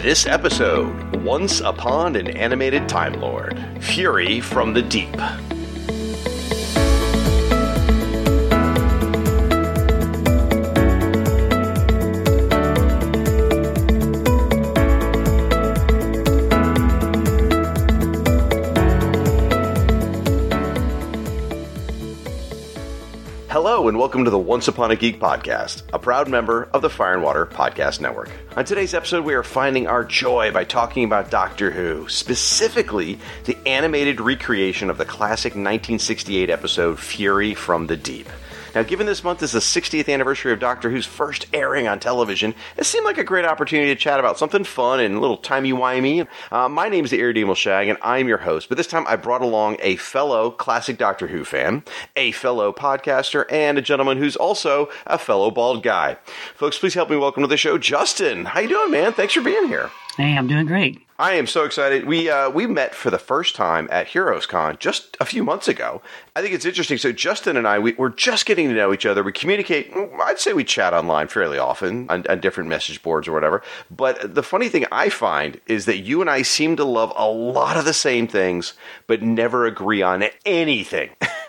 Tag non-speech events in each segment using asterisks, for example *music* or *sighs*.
This episode Once Upon an Animated Time Lord Fury from the Deep. And welcome to the Once Upon a Geek podcast, a proud member of the Fire and Water Podcast Network. On today's episode, we are finding our joy by talking about Doctor Who, specifically the animated recreation of the classic 1968 episode Fury from the Deep. Now, given this month is the 60th anniversary of Doctor Who's first airing on television, it seemed like a great opportunity to chat about something fun and a little timey-wimey. Uh, my name is the Irredeemable Shag, and I'm your host. But this time, I brought along a fellow classic Doctor Who fan, a fellow podcaster, and a gentleman who's also a fellow bald guy. Folks, please help me welcome to the show, Justin. How you doing, man? Thanks for being here. Hey, I'm doing great. I am so excited. We uh, we met for the first time at Heroes Con just a few months ago. I think it's interesting. So Justin and I, we, we're just getting to know each other. We communicate. I'd say we chat online fairly often on, on different message boards or whatever. But the funny thing I find is that you and I seem to love a lot of the same things, but never agree on anything. *laughs*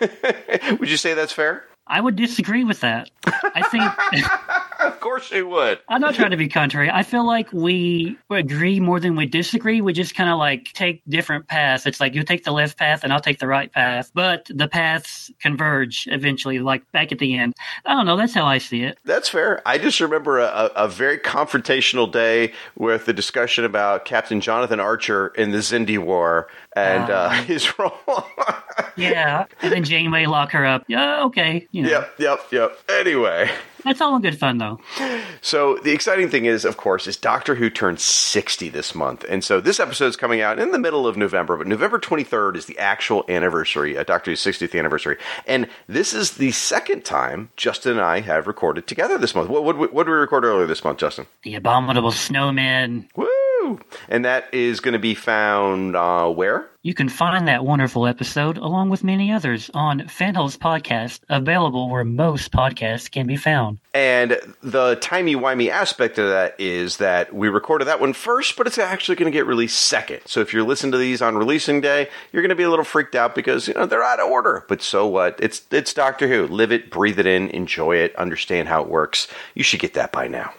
Would you say that's fair? I would disagree with that. I think. *laughs* of course you would. I'm not trying to be contrary. I feel like we agree more than we disagree. We just kind of like take different paths. It's like you take the left path and I'll take the right path, but the paths converge eventually, like back at the end. I don't know. That's how I see it. That's fair. I just remember a, a very confrontational day with the discussion about Captain Jonathan Archer in the Xindi War and uh, Um, *laughs* his role. *laughs* Yeah. And then Janeway lock her up. Yeah, okay. You know, Yep, yep, yep. Anyway, That's all in good fun, though. so the exciting thing is, of course, is Doctor Who turned 60 this month. And so this episode is coming out in the middle of November, but November 23rd is the actual anniversary, uh, Doctor Who's 60th anniversary. And this is the second time Justin and I have recorded together this month. What, what, what did we record earlier this month, Justin? The abominable snowman. Woo! And that is going to be found uh, where? You can find that wonderful episode along with many others on Fanholes Podcast, available where most podcasts can be found. And the timey-wimey aspect of that is that we recorded that one first, but it's actually going to get released second. So if you're listening to these on releasing day, you're going to be a little freaked out because, you know, they're out of order. But so what? It's it's Doctor Who. Live it, breathe it in, enjoy it, understand how it works. You should get that by now.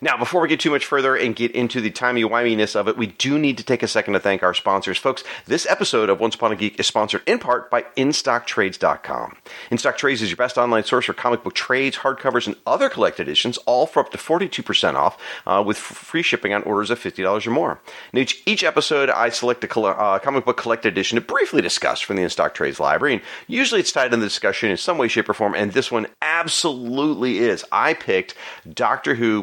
Now, before we get too much further and get into the timey-wiminess of it, we do need to take a second to thank our sponsors. Folks, this episode of Once Upon a Geek is sponsored in part by InStockTrades.com. InStockTrades is your best online source for comic book trades, hardcovers, and other collected editions, all for up to 42% off, uh, with free shipping on orders of $50 or more. In each, each episode, I select a coll- uh, comic book collected edition to briefly discuss from the InStock Trades library, and usually it's tied in the discussion in some way, shape, or form, and this one absolutely is. I picked Doctor Who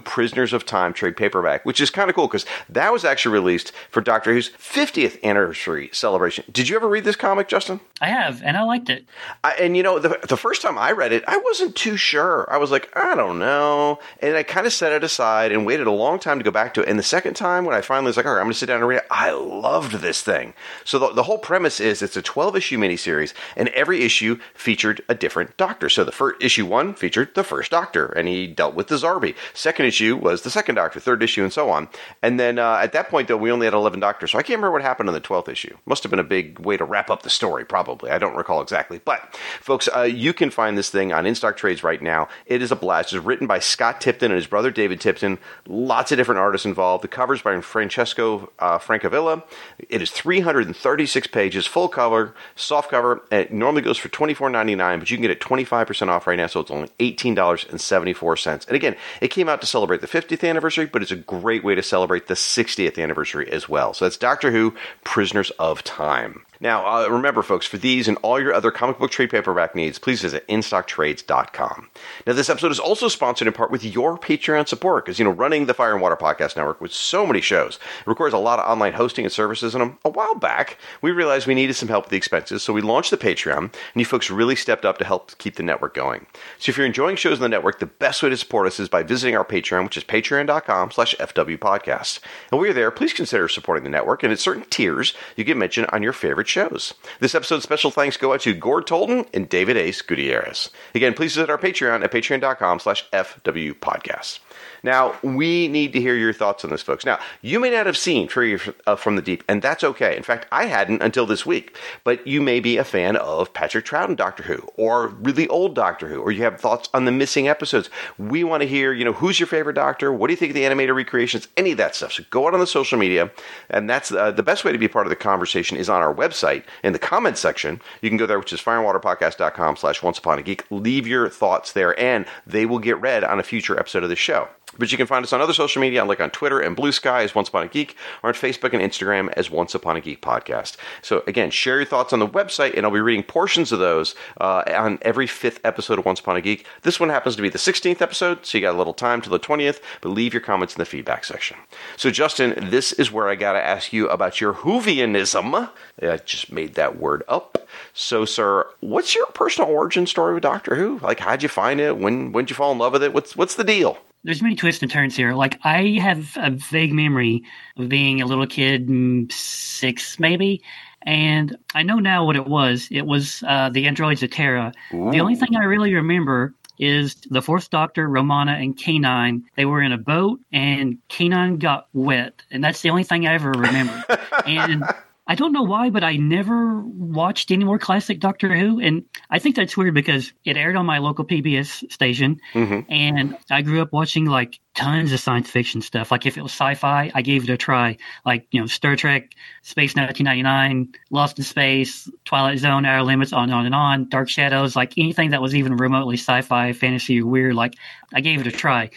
Of Time trade paperback, which is kind of cool because that was actually released for Doctor Who's 50th anniversary celebration. Did you ever read this comic, Justin? I have, and I liked it. I, and you know, the, the first time I read it, I wasn't too sure. I was like, I don't know. And I kind of set it aside and waited a long time to go back to it. And the second time, when I finally was like, all right, I'm going to sit down and read it, I loved this thing. So the, the whole premise is it's a 12 issue miniseries, and every issue featured a different doctor. So the first issue one featured the first doctor, and he dealt with the Zarbi. Second issue was the second doctor, third issue, and so on. And then uh, at that point, though, we only had 11 doctors. So I can't remember what happened in the 12th issue. Must have been a big way to wrap up the story, probably. I don't recall exactly. But, folks, uh, you can find this thing on In Stock Trades right now. It is a blast. It's written by Scott Tipton and his brother David Tipton. Lots of different artists involved. The covers by Francesco uh, Francavilla. It is 336 pages, full cover, soft cover. It normally goes for $24.99, but you can get it 25% off right now, so it's only $18.74. And again, it came out to celebrate the 50th anniversary, but it's a great way to celebrate the 60th anniversary as well. So that's Doctor Who Prisoners of Time. Now, uh, remember, folks, for these and all your other comic book trade paperback needs, please visit InStockTrades.com. Now, this episode is also sponsored in part with your Patreon support, because, you know, running the Fire and Water Podcast Network with so many shows, it requires a lot of online hosting and services, and um, a while back, we realized we needed some help with the expenses, so we launched the Patreon, and you folks really stepped up to help keep the network going. So if you're enjoying shows on the network, the best way to support us is by visiting our Patreon, which is patreon.com slash fwpodcast. And while you're there, please consider supporting the network, and at certain tiers, you get mentioned on your favorite shows. This episode's special thanks go out to Gord Tolton and David Ace Gutierrez. Again, please visit our Patreon at patreon.com slash fwpodcast. Now, we need to hear your thoughts on this, folks. Now, you may not have seen Fury uh, from the Deep, and that's okay. In fact, I hadn't until this week. But you may be a fan of Patrick Troughton and Doctor Who, or really old Doctor Who, or you have thoughts on the missing episodes. We want to hear, you know, who's your favorite Doctor? What do you think of the animated recreations? Any of that stuff. So go out on the social media, and that's uh, the best way to be part of the conversation is on our website in the comments section. You can go there, which is fireandwaterpodcast.com slash once upon a geek. Leave your thoughts there, and they will get read on a future episode of the show. But you can find us on other social media, like on Twitter and Blue Sky as Once Upon a Geek, or on Facebook and Instagram as Once Upon a Geek Podcast. So again, share your thoughts on the website, and I'll be reading portions of those uh, on every fifth episode of Once Upon a Geek. This one happens to be the 16th episode, so you got a little time till the 20th, but leave your comments in the feedback section. So Justin, this is where I got to ask you about your Whovianism. I just made that word up. So, sir, what's your personal origin story with Doctor Who? Like, how'd you find it? When when did you fall in love with it? What's what's the deal? There's many twists and turns here. Like I have a vague memory of being a little kid, mm, six maybe, and I know now what it was. It was uh, the androids of Tara. Ooh. The only thing I really remember is the Fourth Doctor, Romana, and K9. They were in a boat, and K9 got wet, and that's the only thing I ever remember. *laughs* and I don't know why, but I never watched any more classic Doctor Who, and I think that's weird because it aired on my local PBS station, mm-hmm. and I grew up watching like tons of science fiction stuff. Like if it was sci-fi, I gave it a try. Like you know, Star Trek, Space 1999, Lost in Space, Twilight Zone, Outer Limits, on and on and on, Dark Shadows, like anything that was even remotely sci-fi, fantasy, or weird. Like I gave it a try.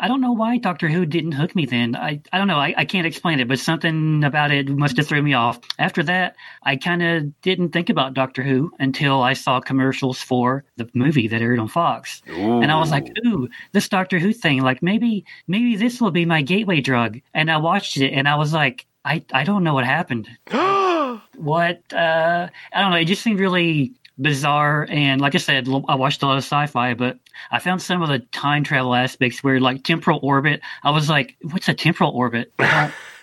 I don't know why Doctor Who didn't hook me then. I, I don't know. I, I can't explain it, but something about it must have threw me off. After that, I kind of didn't think about Doctor Who until I saw commercials for the movie that aired on Fox. Ooh. And I was like, ooh, this Doctor Who thing, like maybe, maybe this will be my gateway drug. And I watched it and I was like, I, I don't know what happened. *gasps* what, uh, I don't know. It just seemed really bizarre. And like I said, I watched a lot of sci-fi, but I found some of the time travel aspects where, like temporal orbit, I was like, "What's a temporal orbit?"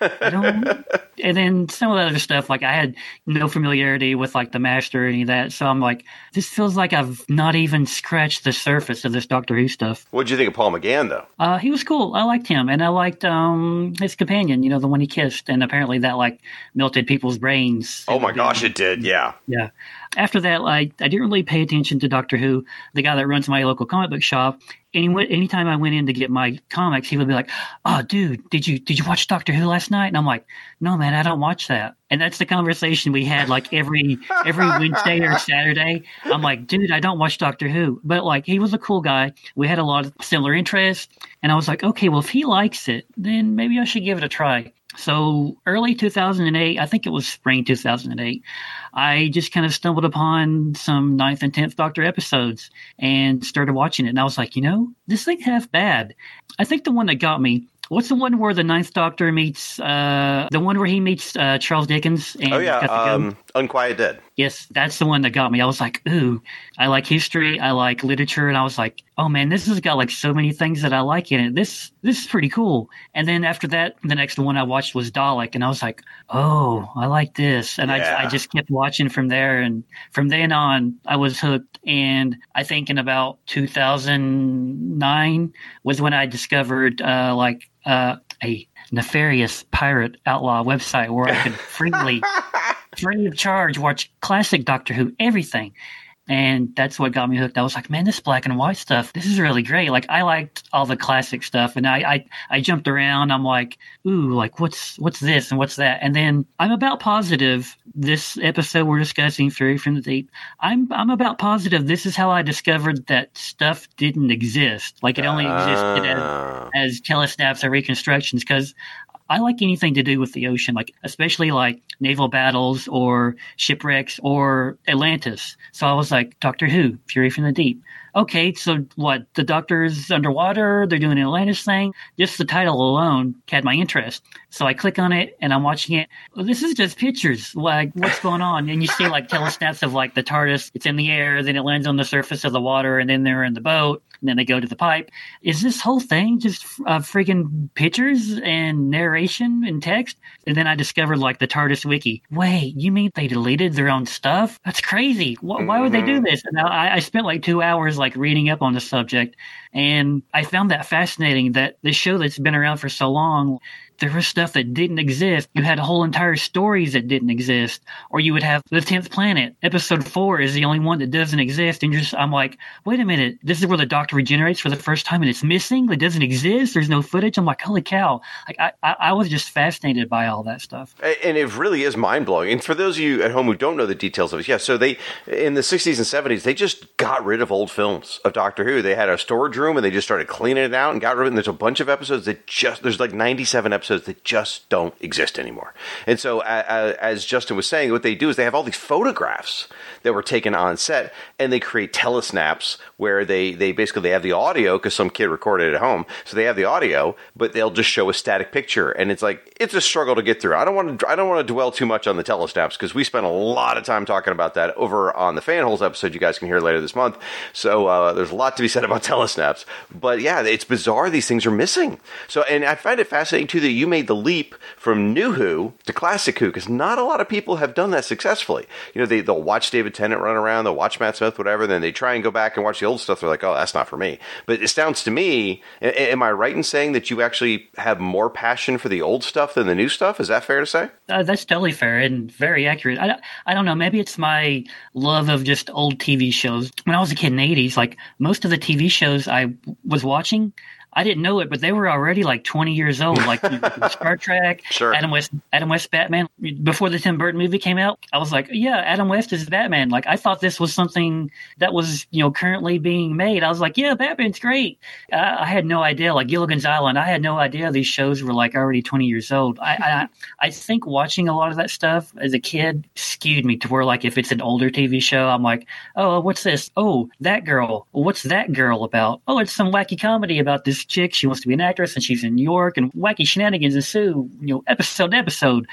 And then some of the other stuff, like I had no familiarity with like the Master or any of that, so I'm like, this feels like I've not even scratched the surface of this Doctor Who stuff. What did you think of Paul McGann, though? Uh, he was cool. I liked him, and I liked um his companion. You know, the one he kissed, and apparently that like melted people's brains. Oh my gosh, it did. Yeah. Yeah after that, I, I didn't really pay attention to Doctor Who. The guy that runs my local comic book shop, any, anytime I went in to get my comics, he would be like, "Oh, dude, did you did you watch Doctor Who last night?" And I'm like, "No, man, I don't watch that." And that's the conversation we had like every every Wednesday or *laughs* Saturday. I'm like, "Dude, I don't watch Doctor Who," but like he was a cool guy. We had a lot of similar interests, and I was like, "Okay, well, if he likes it, then maybe I should give it a try." So early 2008, I think it was spring 2008, I just kind of stumbled upon some ninth and tenth Doctor episodes and started watching it. And I was like, you know, this ain't half bad. I think the one that got me What's the one where the Ninth Doctor meets uh, the one where he meets uh, Charles Dickens? oh yeah, um, Unquiet Dead. Yes, that's the one that got me. I was like, ooh, I like history, I like literature, and I was like, oh man, this has got like so many things that I like in it. This this is pretty cool. And then after that, the next one I watched was Dalek, and I was like, oh, I like this, and yeah. I I just kept watching from there, and from then on, I was hooked. And I think in about 2009 was when I discovered uh, like uh, a nefarious pirate outlaw website where I could freely, *laughs* free of charge, watch classic Doctor Who, everything and that's what got me hooked. I was like, man, this black and white stuff, this is really great. Like I liked all the classic stuff, and I I, I jumped around. I'm like, ooh, like what's what's this and what's that? And then I'm about positive this episode we're discussing Fury from the Deep. I'm I'm about positive this is how I discovered that stuff didn't exist. Like it only existed as, ah. as telesnaps or reconstructions because I like anything to do with the ocean, like especially like naval battles or shipwrecks or Atlantis. So I was like, Doctor Who, Fury from the Deep. Okay, so what? The doctor's underwater. They're doing an Atlantis thing. Just the title alone had my interest. So I click on it and I'm watching it. Well, this is just pictures. Like, what's going on? And you see like telesnaps of like the TARDIS. It's in the air, then it lands on the surface of the water, and then they're in the boat, and then they go to the pipe. Is this whole thing just uh, freaking pictures and narration and text? And then I discovered like the TARDIS wiki. Wait, you mean they deleted their own stuff? That's crazy. Why, why would they do this? And I, I spent like two hours like reading up on the subject, and I found that fascinating. That this show that's been around for so long there was stuff that didn't exist. You had whole entire stories that didn't exist. Or you would have the tenth planet. Episode four is the only one that doesn't exist. And just I'm like, wait a minute, this is where the Doctor regenerates for the first time and it's missing. It doesn't exist. There's no footage. I'm like, holy cow! Like I, I, I was just fascinated by all that stuff. And it really is mind blowing. And for those of you at home who don't know the details of it, yeah, so they in the 60s and 70s they just got rid of old films of Doctor Who. They had a storage room and they just started cleaning it out and got rid of it. And there's a bunch of episodes that just there's like 97 episodes that just don't exist anymore. And so, as Justin was saying, what they do is they have all these photographs that were taken on set, and they create telesnaps where they they basically they have the audio because some kid recorded it at home, so they have the audio, but they'll just show a static picture, and it's like it's a struggle to get through. I don't want to I don't want to dwell too much on the telesnaps because we spent a lot of time talking about that over on the fanholes episode you guys can hear later this month. So uh, there's a lot to be said about telesnaps, but yeah, it's bizarre these things are missing. So and I find it fascinating too that you made the leap from new Who to classic Who because not a lot of people have done that successfully. You know, they they'll watch David Tennant run around, they'll watch Matt Smith, whatever, then they try and go back and watch the old stuff. They're like, oh, that's not for me. But it sounds to me, am I right in saying that you actually have more passion for the old stuff than the new stuff? Is that fair to say? Uh, that's totally fair and very accurate. I, I don't know. Maybe it's my love of just old TV shows. When I was a kid in the 80s, like most of the TV shows I was watching, I didn't know it, but they were already like 20 years old, like *laughs* Star Trek, sure. Adam West, Adam West Batman. Before the Tim Burton movie came out, I was like, yeah, Adam West is Batman. Like I thought this was something that was, you know, currently being made. I was like, yeah, Batman's great. Uh, I had no idea, like Gilligan's Island. I had no idea these shows were like already 20 years old. I, I, I think watching a lot of that stuff as a kid skewed me to where like if it's an older TV show, I'm like, oh, what's this? Oh, that girl. What's that girl about? Oh, it's some wacky comedy about this chick. She wants to be an actress, and she's in New York, and wacky shenanigans ensue. You know, episode to episode.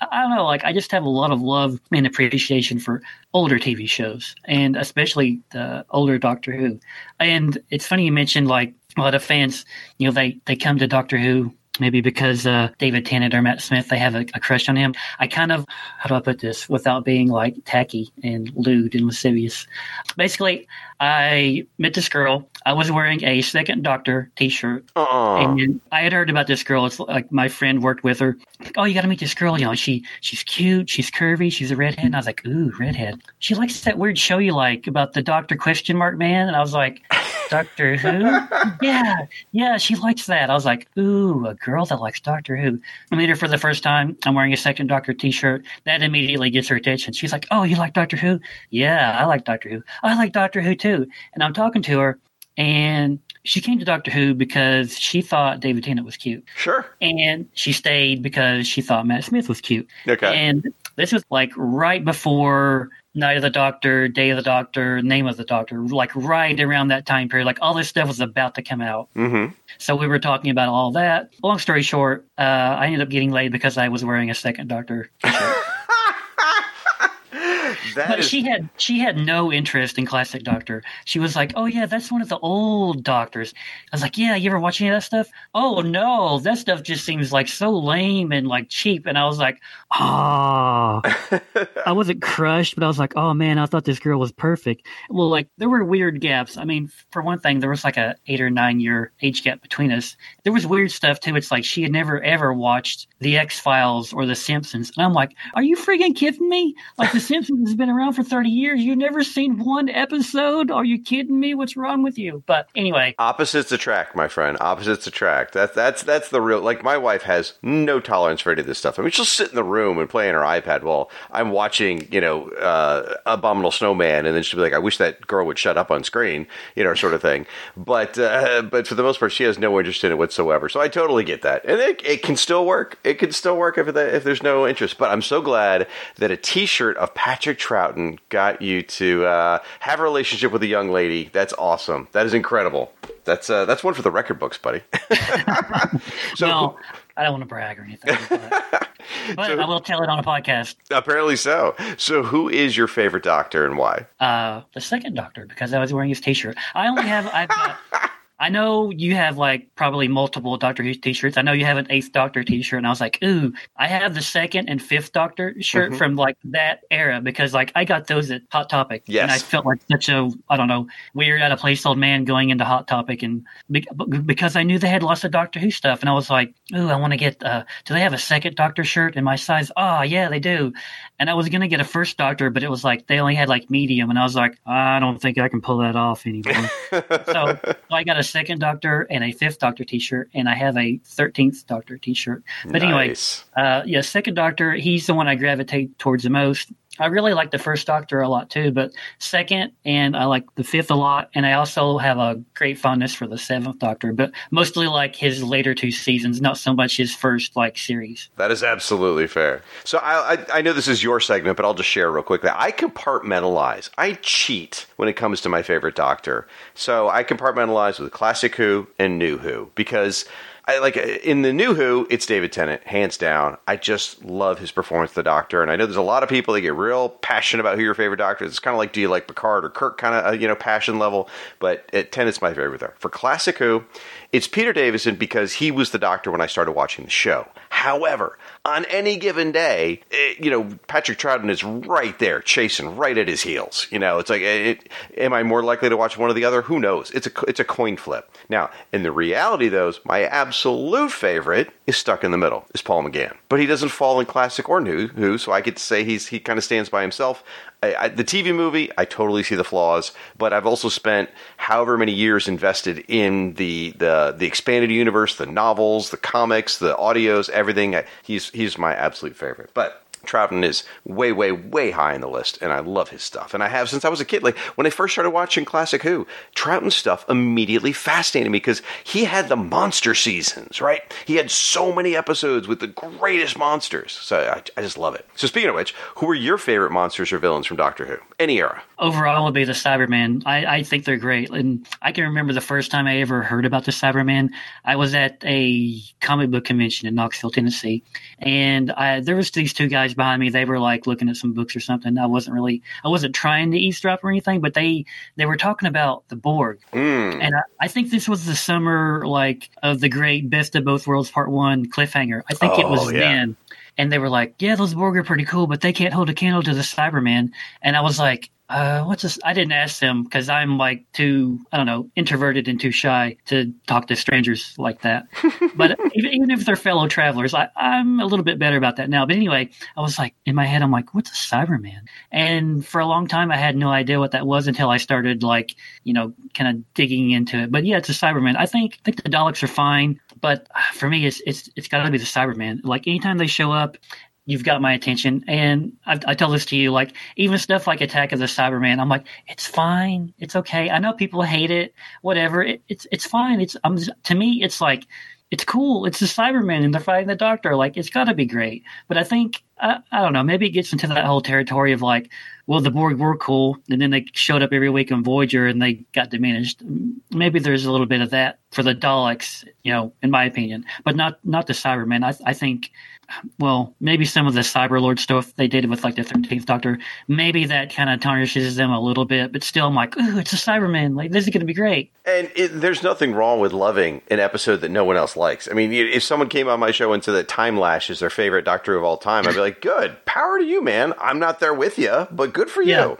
I don't know. Like, I just have a lot of love and appreciation for older TV shows, and especially the older Doctor Who. And it's funny you mentioned like a lot of fans. You know, they they come to Doctor Who maybe because uh, David Tennant or Matt Smith, they have a, a, crush on him. I kind of, how do I put this without being like tacky and lewd and lascivious? Basically, I met this girl. I was wearing a Second Doctor T-shirt, uh-uh. and I had heard about this girl. It's like my friend worked with her. Like, oh, you got to meet this girl. You know, she she's cute, she's curvy, she's a redhead. And I was like, ooh, redhead. She likes that weird show you like about the Doctor question mark man. And I was like, Doctor Who? yeah, yeah, she likes that. I was like, ooh, a girl that likes Doctor Who. I meet her for the first time. I'm wearing a Second Doctor T-shirt. That immediately gets her attention. She's like, oh, you like Doctor Who? Yeah, I like Doctor Who. I like Doctor Who too too. And I'm talking to her, and she came to Doctor Who because she thought David Tennant was cute. Sure. And she stayed because she thought Matt Smith was cute. Okay. And this was like right before Night of the Doctor, Day of the Doctor, Name of the Doctor, like right around that time period. Like all this stuff was about to come out. Mm-hmm. So we were talking about all that. Long story short, uh, I ended up getting laid because I was wearing a second Doctor That but is- she had she had no interest in classic Doctor. She was like, "Oh yeah, that's one of the old Doctors." I was like, "Yeah, you ever watch any of that stuff?" Oh no, that stuff just seems like so lame and like cheap. And I was like, "Ah." I *laughs* wasn't crushed, but I was like, "Oh man, I thought this girl was perfect." Well, like there were weird gaps. I mean, for one thing, there was like a eight or nine year age gap between us. There was weird stuff too. It's like she had never ever watched The X Files or The Simpsons, and I'm like, "Are you freaking kidding me?" Like The Simpsons has been around for 30 years. You've never seen one episode? Are you kidding me? What's wrong with you? But anyway, Opposites attract, my friend. Opposites attract. That's that's that's the real. Like my wife has no tolerance for any of this stuff. I mean, she'll sit in the room and play on her iPad while I'm watching, you know, uh, Abominable Snowman, and then she'll be like, "I wish that girl would shut up on screen," you know, sort of thing. But uh, but for the most part, she has no interest in it whatsoever. So I totally get that, and it, it can still work. It can still work if the, if there's no interest. But I'm so glad that a T-shirt of Patrick. Troughton got you to uh, have a relationship with a young lady. That's awesome. That is incredible. That's uh, that's one for the record books, buddy. *laughs* so, well, I don't want to brag or anything, but, *laughs* but so, I will tell it on a podcast. Apparently so. So, who is your favorite Doctor and why? Uh, the second Doctor, because I was wearing his T-shirt. I only have I've got *laughs* I know you have like probably multiple Doctor Who t-shirts. I know you have an Eighth Doctor t-shirt, and I was like, ooh, I have the second and Fifth Doctor shirt mm-hmm. from like that era because like I got those at Hot Topic, yes. and I felt like such a I don't know weird out of place old man going into Hot Topic, and because I knew they had lots of Doctor Who stuff, and I was like, ooh, I want to get. Uh, do they have a second Doctor shirt in my size? Oh yeah, they do. And I was gonna get a First Doctor, but it was like they only had like medium, and I was like, I don't think I can pull that off anymore. *laughs* so, so I got a second Doctor and a fifth Doctor T-shirt, and I have a thirteenth Doctor T-shirt. But nice. anyway, uh, yeah, second Doctor, he's the one I gravitate towards the most. I really like the first Doctor a lot too, but second, and I like the fifth a lot, and I also have a great fondness for the seventh Doctor, but mostly like his later two seasons, not so much his first like series. That is absolutely fair. So I, I, I know this is your segment, but I'll just share real quickly. I compartmentalize. I cheat when it comes to my favorite Doctor. So I compartmentalize with Classic Who and New Who because I like in the new Who, it's David Tennant, hands down. I just love his performance, the Doctor, and I know there's a lot of people that get real passionate about who your favorite Doctor is. It's kind of like, do you like Picard or Kirk, kind of uh, you know passion level. But it, Tennant's my favorite there. For classic Who, it's Peter Davison because he was the Doctor when I started watching the show. However, on any given day, it, you know, Patrick Troughton is right there, chasing right at his heels. You know, it's like, eh, it, am I more likely to watch one or the other? Who knows? It's a it's a coin flip. Now, in the reality, though, my absolute favorite is stuck in the middle. Is Paul McGann, but he doesn't fall in classic or new Who, so I get to say he's he kind of stands by himself. I, the TV movie, I totally see the flaws, but I've also spent however many years invested in the the the expanded universe, the novels, the comics, the audios, everything. I, he's he's my absolute favorite. But Troughton is way, way, way high in the list, and I love his stuff. And I have since I was a kid. Like when I first started watching Classic Who, Troughton's stuff immediately fascinated me because he had the monster seasons, right? He had so many episodes with the greatest monsters. So I, I just love it. So speaking of which, who are your favorite monsters or villains from Doctor Who? Any era? Overall, would be the Cyberman. I, I think they're great, and I can remember the first time I ever heard about the Cyberman. I was at a comic book convention in Knoxville, Tennessee, and I, there was these two guys behind me. They were like looking at some books or something. I wasn't really, I wasn't trying to eavesdrop or anything, but they they were talking about the Borg, mm. and I, I, think this was the summer like of the great Best of Both Worlds Part One cliffhanger. I think oh, it was yeah. then. And they were like, "Yeah, those Borg are pretty cool, but they can't hold a candle to the Cyberman." And I was like, uh, what's this? I didn't ask them because I'm like too, I don't know, introverted and too shy to talk to strangers like that. *laughs* but even, even, if they're fellow travelers, I, I'm a little bit better about that now. But anyway, I was like, in my head, I'm like, what's a Cyberman? And for a long time, I had no idea what that was until I started like, you know, kind of digging into it. But yeah, it's a Cyberman. I think, I think the Daleks are fine. But for me, it's it's it's got to be the Cyberman. Like anytime they show up, you've got my attention. And I, I, tell this to you, like even stuff like Attack of the Cyberman, I'm like, it's fine, it's okay. I know people hate it, whatever. It, it's it's fine. It's um, to me, it's like it's cool. It's the Cyberman and they're fighting the Doctor. Like it's got to be great. But I think I, I don't know. Maybe it gets into that whole territory of like, well, the Borg were cool, and then they showed up every week on Voyager and they got diminished. Maybe there's a little bit of that for the Daleks, you know, in my opinion, but not not the Cybermen. I, I think well, maybe some of the Cyberlord stuff they did with like the Thirteenth Doctor, maybe that kind of tarnishes them a little bit. But still, I'm like, ooh, it's a Cyberman. Like this is going to be great. And it, there's nothing wrong with loving an episode that no one else likes. I mean, if someone came on my show and said that Timelash is their favorite Doctor of all time, I'd be like, good, power to you, man. I'm not there with you, but good for yeah. you. Like,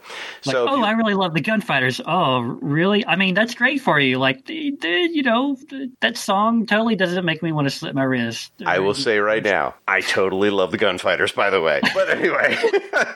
so, oh, I really love the Gunfighters. Oh, really? I mean, that's great for you. Like, the, you know, that song totally doesn't make me want to slit my wrist. I will say right now. I totally love the gunfighters, by the way. But anyway,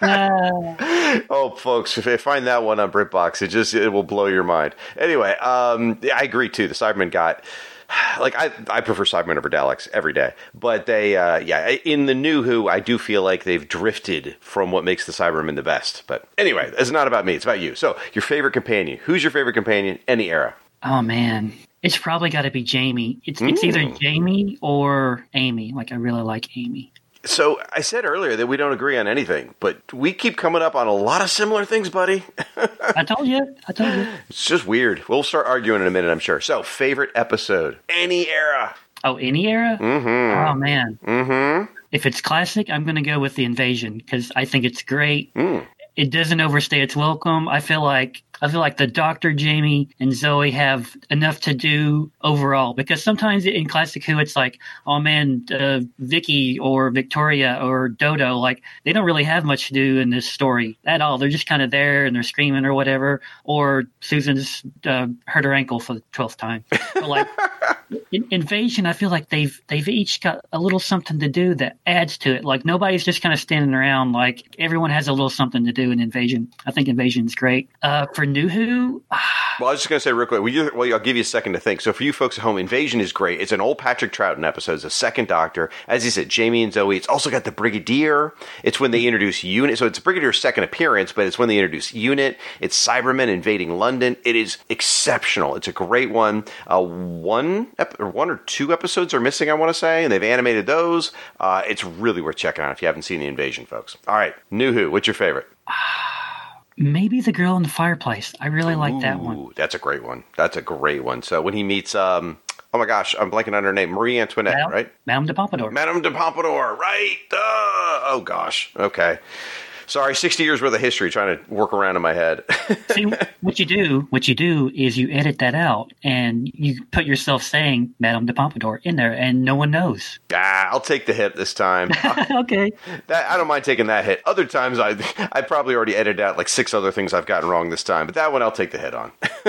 uh. *laughs* oh, folks, if I find that one on BritBox, it just it will blow your mind. Anyway, um, I agree too. The Cybermen got *sighs* like I I prefer Cybermen over Daleks every day, but they uh, yeah in the new Who I do feel like they've drifted from what makes the Cybermen the best. But anyway, it's not about me; it's about you. So your favorite companion? Who's your favorite companion? Any era? Oh man, it's probably got to be Jamie. It's mm. it's either hmm. Jamie or Amy. Like I really like Amy. So I said earlier that we don't agree on anything, but we keep coming up on a lot of similar things, buddy. *laughs* I told you. I told you. It's just weird. We'll start arguing in a minute, I'm sure. So, favorite episode, any era. Oh, any era? Mm-hmm. Oh man. Mm-hmm. If it's classic, I'm going to go with the Invasion because I think it's great. Mm. It doesn't overstay its welcome. I feel like I feel like the Doctor, Jamie, and Zoe have enough to do overall because sometimes in classic Who it's like, oh man, uh, Vicky or Victoria or Dodo, like they don't really have much to do in this story at all. They're just kind of there and they're screaming or whatever. Or Susan's uh, hurt her ankle for the twelfth time. But like *laughs* in Invasion, I feel like they've they've each got a little something to do that adds to it. Like nobody's just kind of standing around. Like everyone has a little something to do in Invasion. I think Invasion's great. Uh, for New Who, *sighs* Well, I was just going to say real quick. Well, well, I'll give you a second to think. So, for you folks at home, Invasion is great. It's an old Patrick Troughton episode. It's a second Doctor. As he said, Jamie and Zoe. It's also got the Brigadier. It's when they introduce Unit. So, it's Brigadier's second appearance, but it's when they introduce Unit. It's Cybermen invading London. It is exceptional. It's a great one. Uh, one, ep- or one or two episodes are missing, I want to say, and they've animated those. Uh, it's really worth checking out if you haven't seen the Invasion, folks. All right, New Who. What's your favorite? *sighs* *sighs* maybe the girl in the fireplace. I really like that one. That's a great one. That's a great one. So when he meets, um, oh my gosh, I'm blanking on her name, Marie Antoinette, Madame, right? Madame de Pompadour. Madame de Pompadour, right? Uh, oh gosh, okay. Sorry, 60 years worth of history trying to work around in my head. *laughs* See, what you do, what you do is you edit that out and you put yourself saying Madame de Pompadour in there, and no one knows. ah, I'll take the hit this time. *laughs* okay. that, I don't mind taking that hit. Other times, I I probably already edited out like six other things I've gotten wrong this time, but that one I'll take the hit on. *laughs*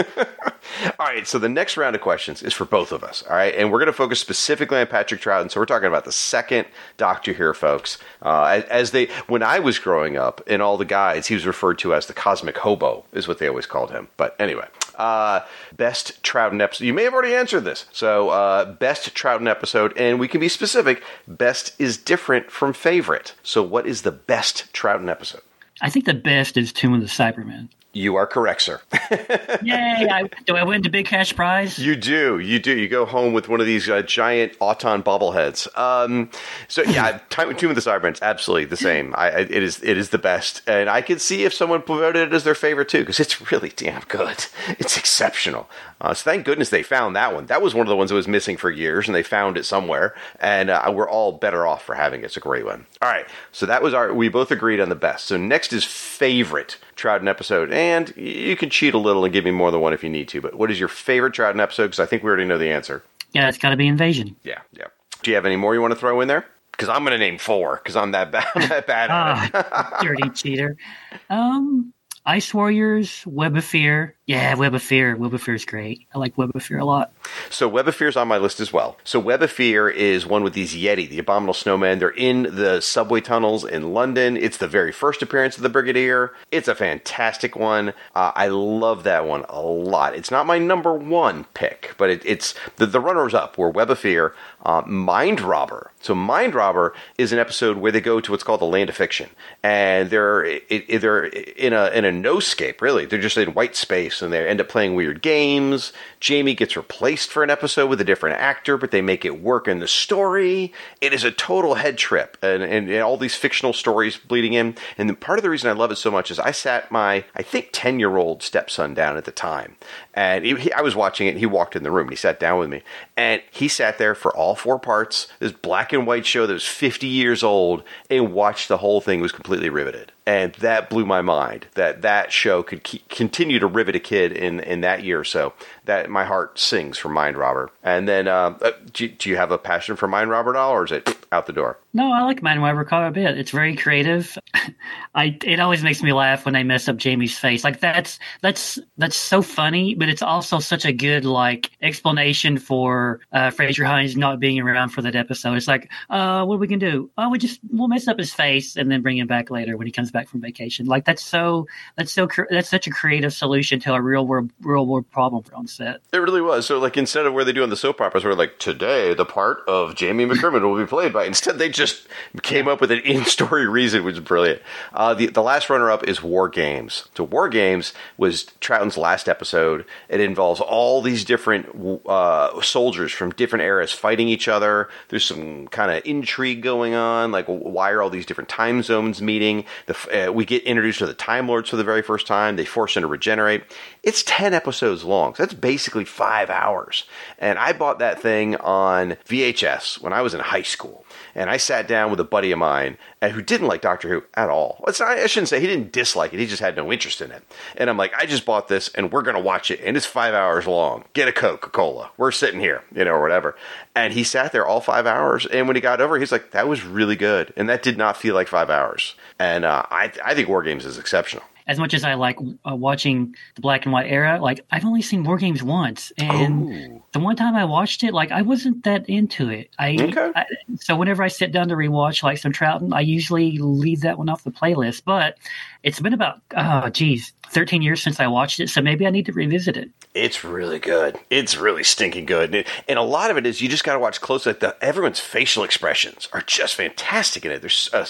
all right, so the next round of questions is for both of us. All right, and we're going to focus specifically on Patrick Troughton. So we're talking about the second Doctor here, folks. Uh, as they, when I was growing up, in all the guides, he was referred to as the Cosmic Hobo, is what they always called him. But anyway, uh, best Troughton episode. You may have already answered this. So uh, best Troughton episode, and we can be specific. Best is different from favorite. So what is the best Troughton episode? I think the best is Tomb of the Cybermen. You are correct, sir. *laughs* Yay! I, do I win the big cash prize? You do, you do. You go home with one of these uh, giant Auton bobbleheads. Um, so yeah, *laughs* Time, Tomb of the Cybermen's absolutely the same. I, I, it is, it is the best, and I can see if someone voted it as their favorite too, because it's really damn good. It's exceptional. Uh, so thank goodness they found that one. That was one of the ones that was missing for years, and they found it somewhere, and uh, we're all better off for having it. It's a great one. All right, so that was our. We both agreed on the best. So next is favorite Troughton episode, and you can cheat a little and give me more than one if you need to. But what is your favorite Troughton episode? Because I think we already know the answer. Yeah, it's got to be Invasion. Yeah, yeah. Do you have any more you want to throw in there? Because I'm going to name four. Because *laughs* I'm that bad. I'm that bad. Ah, dirty cheater. Um, Ice Warriors, Web of Fear. Yeah, Web of Fear. Web of Fear is great. I like Web of Fear a lot. So Web of Fear is on my list as well. So Web of Fear is one with these Yeti, the abominable snowmen. They're in the subway tunnels in London. It's the very first appearance of the Brigadier. It's a fantastic one. Uh, I love that one a lot. It's not my number one pick, but it, it's the, the runners up were Web of Fear, uh, Mind Robber. So Mind Robber is an episode where they go to what's called the Land of Fiction, and they're it, they're in a in a no-scape. Really, they're just in white space, and they end up playing weird games. Jamie gets replaced for an episode with a different actor, but they make it work in the story. It is a total head trip, and, and, and all these fictional stories bleeding in. And part of the reason I love it so much is I sat my I think ten year old stepson down at the time, and he, he- I was watching it. and He walked in the room and he sat down with me, and he sat there for all four parts. This black and white show that was 50 years old, and watched the whole thing. Was completely riveted, and that blew my mind. That that show could keep, continue to rivet a kid in in that year or so. That my heart sings for Mind Robber. And then, uh, uh, do, do you have a passion for Mind Robber at all, or is it out the door? No, I like Mind Robber a bit. It's very creative. *laughs* I it always makes me laugh when they mess up Jamie's face. Like that's that's that's so funny, but it's also such a good like explanation for uh, Frazer Hines not being around for that episode. It's like, uh, what are we can do? Oh, we just we'll mess up his face and then bring him back later when he comes back from vacation. Like that's so that's so that's such a creative solution to a real world real world problem on set. It really was. So, like, instead of where they do on the soap operas, where like today the part of Jamie McCrimmon will be played by, instead they just came up with an in-story *laughs* reason, which is brilliant. Uh, the the last runner-up is War Games. So War Games was Troughton's last episode. It involves all these different uh, soldiers from different eras fighting each other. There's some kind of intrigue going on, like why are all these different time zones meeting? The, uh, we get introduced to the Time Lords for the very first time. They force them to regenerate. It's ten episodes long. So that's basically five hours. And I bought that thing on VHS when I was in high school and I sat down with a buddy of mine uh, who didn't like Doctor Who at all. Not, I shouldn't say he didn't dislike it; he just had no interest in it. And I'm like, I just bought this, and we're gonna watch it, and it's five hours long. Get a Coca Cola. We're sitting here, you know, or whatever. And he sat there all five hours, and when he got over, he's like, that was really good, and that did not feel like five hours. And uh, I, I think War Games is exceptional as much as I like uh, watching the black and white era, like I've only seen War Games once, and Ooh. The one time I watched it, like I wasn't that into it. I, okay. I, so whenever I sit down to rewatch like some Troughton, I usually leave that one off the playlist. But it's been about oh geez, thirteen years since I watched it, so maybe I need to revisit it. It's really good. It's really stinking good, and, and a lot of it is you just got to watch closely. Like the, everyone's facial expressions are just fantastic in it. There's uh,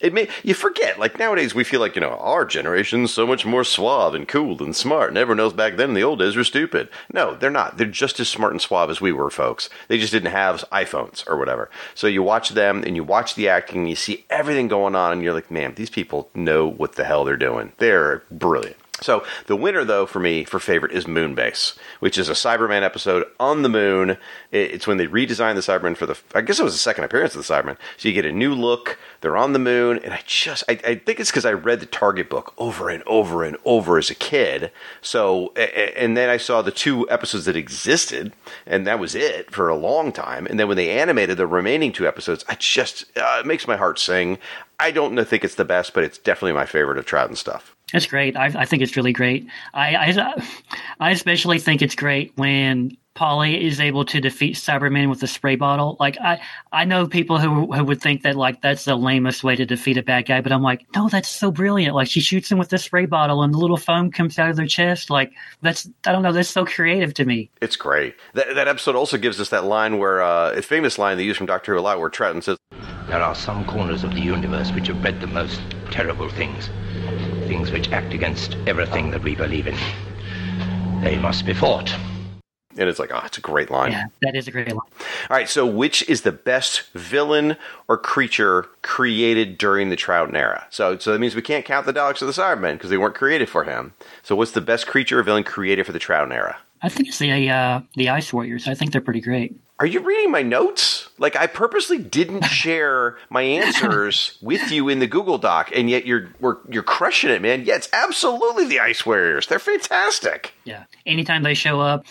it may you forget like nowadays we feel like you know our generation's so much more suave and cool and smart, and everyone else back then in the old days were stupid. No, they're not. They're just as smart and suave as we were, folks. They just didn't have iPhones or whatever. So you watch them and you watch the acting, and you see everything going on, and you're like, man, these people know what the hell they're doing. They're brilliant. So the winner, though, for me for favorite is Moonbase, which is a Cyberman episode on the moon. It's when they redesigned the Cyberman for the. I guess it was the second appearance of the Cyberman. So you get a new look. They're on the moon, and I just I, I think it's because I read the Target book over and over and over as a kid. So and then I saw the two episodes that existed, and that was it for a long time. And then when they animated the remaining two episodes, I just uh, it makes my heart sing. I don't think it's the best, but it's definitely my favorite of Troughton stuff. It's great. I, I, think it's really great. I, I, I especially think it's great when Polly is able to defeat Cyberman with a spray bottle. Like I, I know people who who would think that like that's the lamest way to defeat a bad guy, but I'm like, no, that's so brilliant. Like she shoots him with the spray bottle, and the little foam comes out of their chest. Like that's I don't know, that's so creative to me. It's great. That that episode also gives us that line where uh, a famous line they use from Doctor Who a lot, where Troughton says, "There are some corners of the universe which have bred the most terrible things." things which act against everything that we believe in. They must be fought. And it's like, oh, it's a great line. Yeah, that is a great line. All right, so which is the best villain or creature created during the Troughton era? So, so that means we can't count the Daleks or the Cybermen because they weren't created for him. So, what's the best creature or villain created for the Troughton era? I think it's the uh, the Ice Warriors. I think they're pretty great. Are you reading my notes? Like I purposely didn't *laughs* share my answers with you in the Google Doc, and yet you're you're crushing it, man. Yeah, it's absolutely the Ice Warriors. They're fantastic. Yeah. Anytime they show up,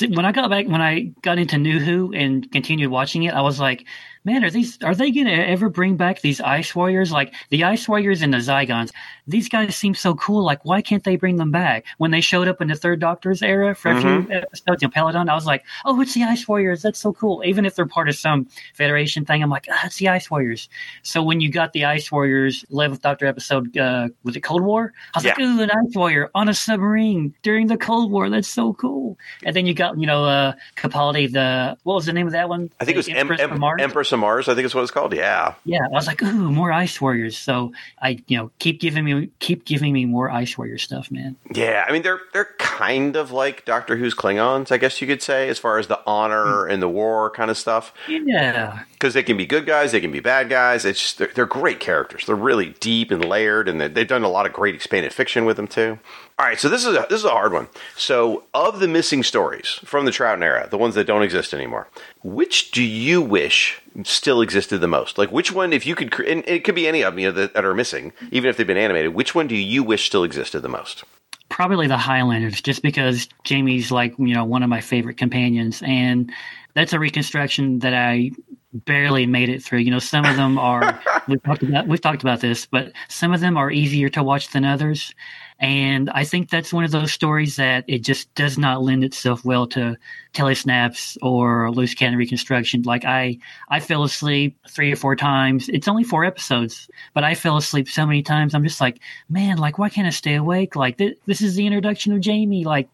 when I got back, when I got into New Who and continued watching it, I was like, man, are these are they gonna ever bring back these ice warriors? Like the ice warriors and the Zygons, these guys seem so cool. Like, why can't they bring them back? When they showed up in the third Doctor's era for a mm-hmm. few episodes, you know, Peladon, I was like, oh, it's the ice warriors. That's so cool. Even if they're part of some Federation thing, I'm like, ah, it's the ice warriors. So when you got the ice warriors, with Doctor episode, uh, was it Cold War? I was yeah. like, ooh, an ice warrior on a submarine during the Cold War. That's so cool. And then you got, you know, uh, Capaldi, the what was the name of that one? I think the it was Empress, em- em- Empress of Mars, I think is what it's called. Yeah. Yeah. I was like, ooh, more Ice Warriors. So I, you know, keep giving me keep giving me more Ice Warrior stuff, man. Yeah. I mean they're they're kind of like Doctor Who's Klingons, I guess you could say, as far as the honor mm. and the war kind of stuff. Yeah. Because they can be good guys, they can be bad guys. It's just they're, they're great characters. They're really deep and layered, and they've done a lot of great expanded fiction with them too. All right, so this is a, this is a hard one. So, of the missing stories from the Troughton era, the ones that don't exist anymore, which do you wish still existed the most? Like, which one, if you could, and it could be any of them you know, that, that are missing, even if they've been animated. Which one do you wish still existed the most? Probably the Highlanders, just because Jamie's like you know one of my favorite companions, and that's a reconstruction that I barely made it through. You know, some of them are *laughs* we've talked about we've talked about this, but some of them are easier to watch than others And I think that's one of those stories that it just does not lend itself well to telesnaps or loose cannon reconstruction. Like I, I fell asleep three or four times. It's only four episodes, but I fell asleep so many times. I'm just like, man, like why can't I stay awake? Like th- this is the introduction of Jamie. Like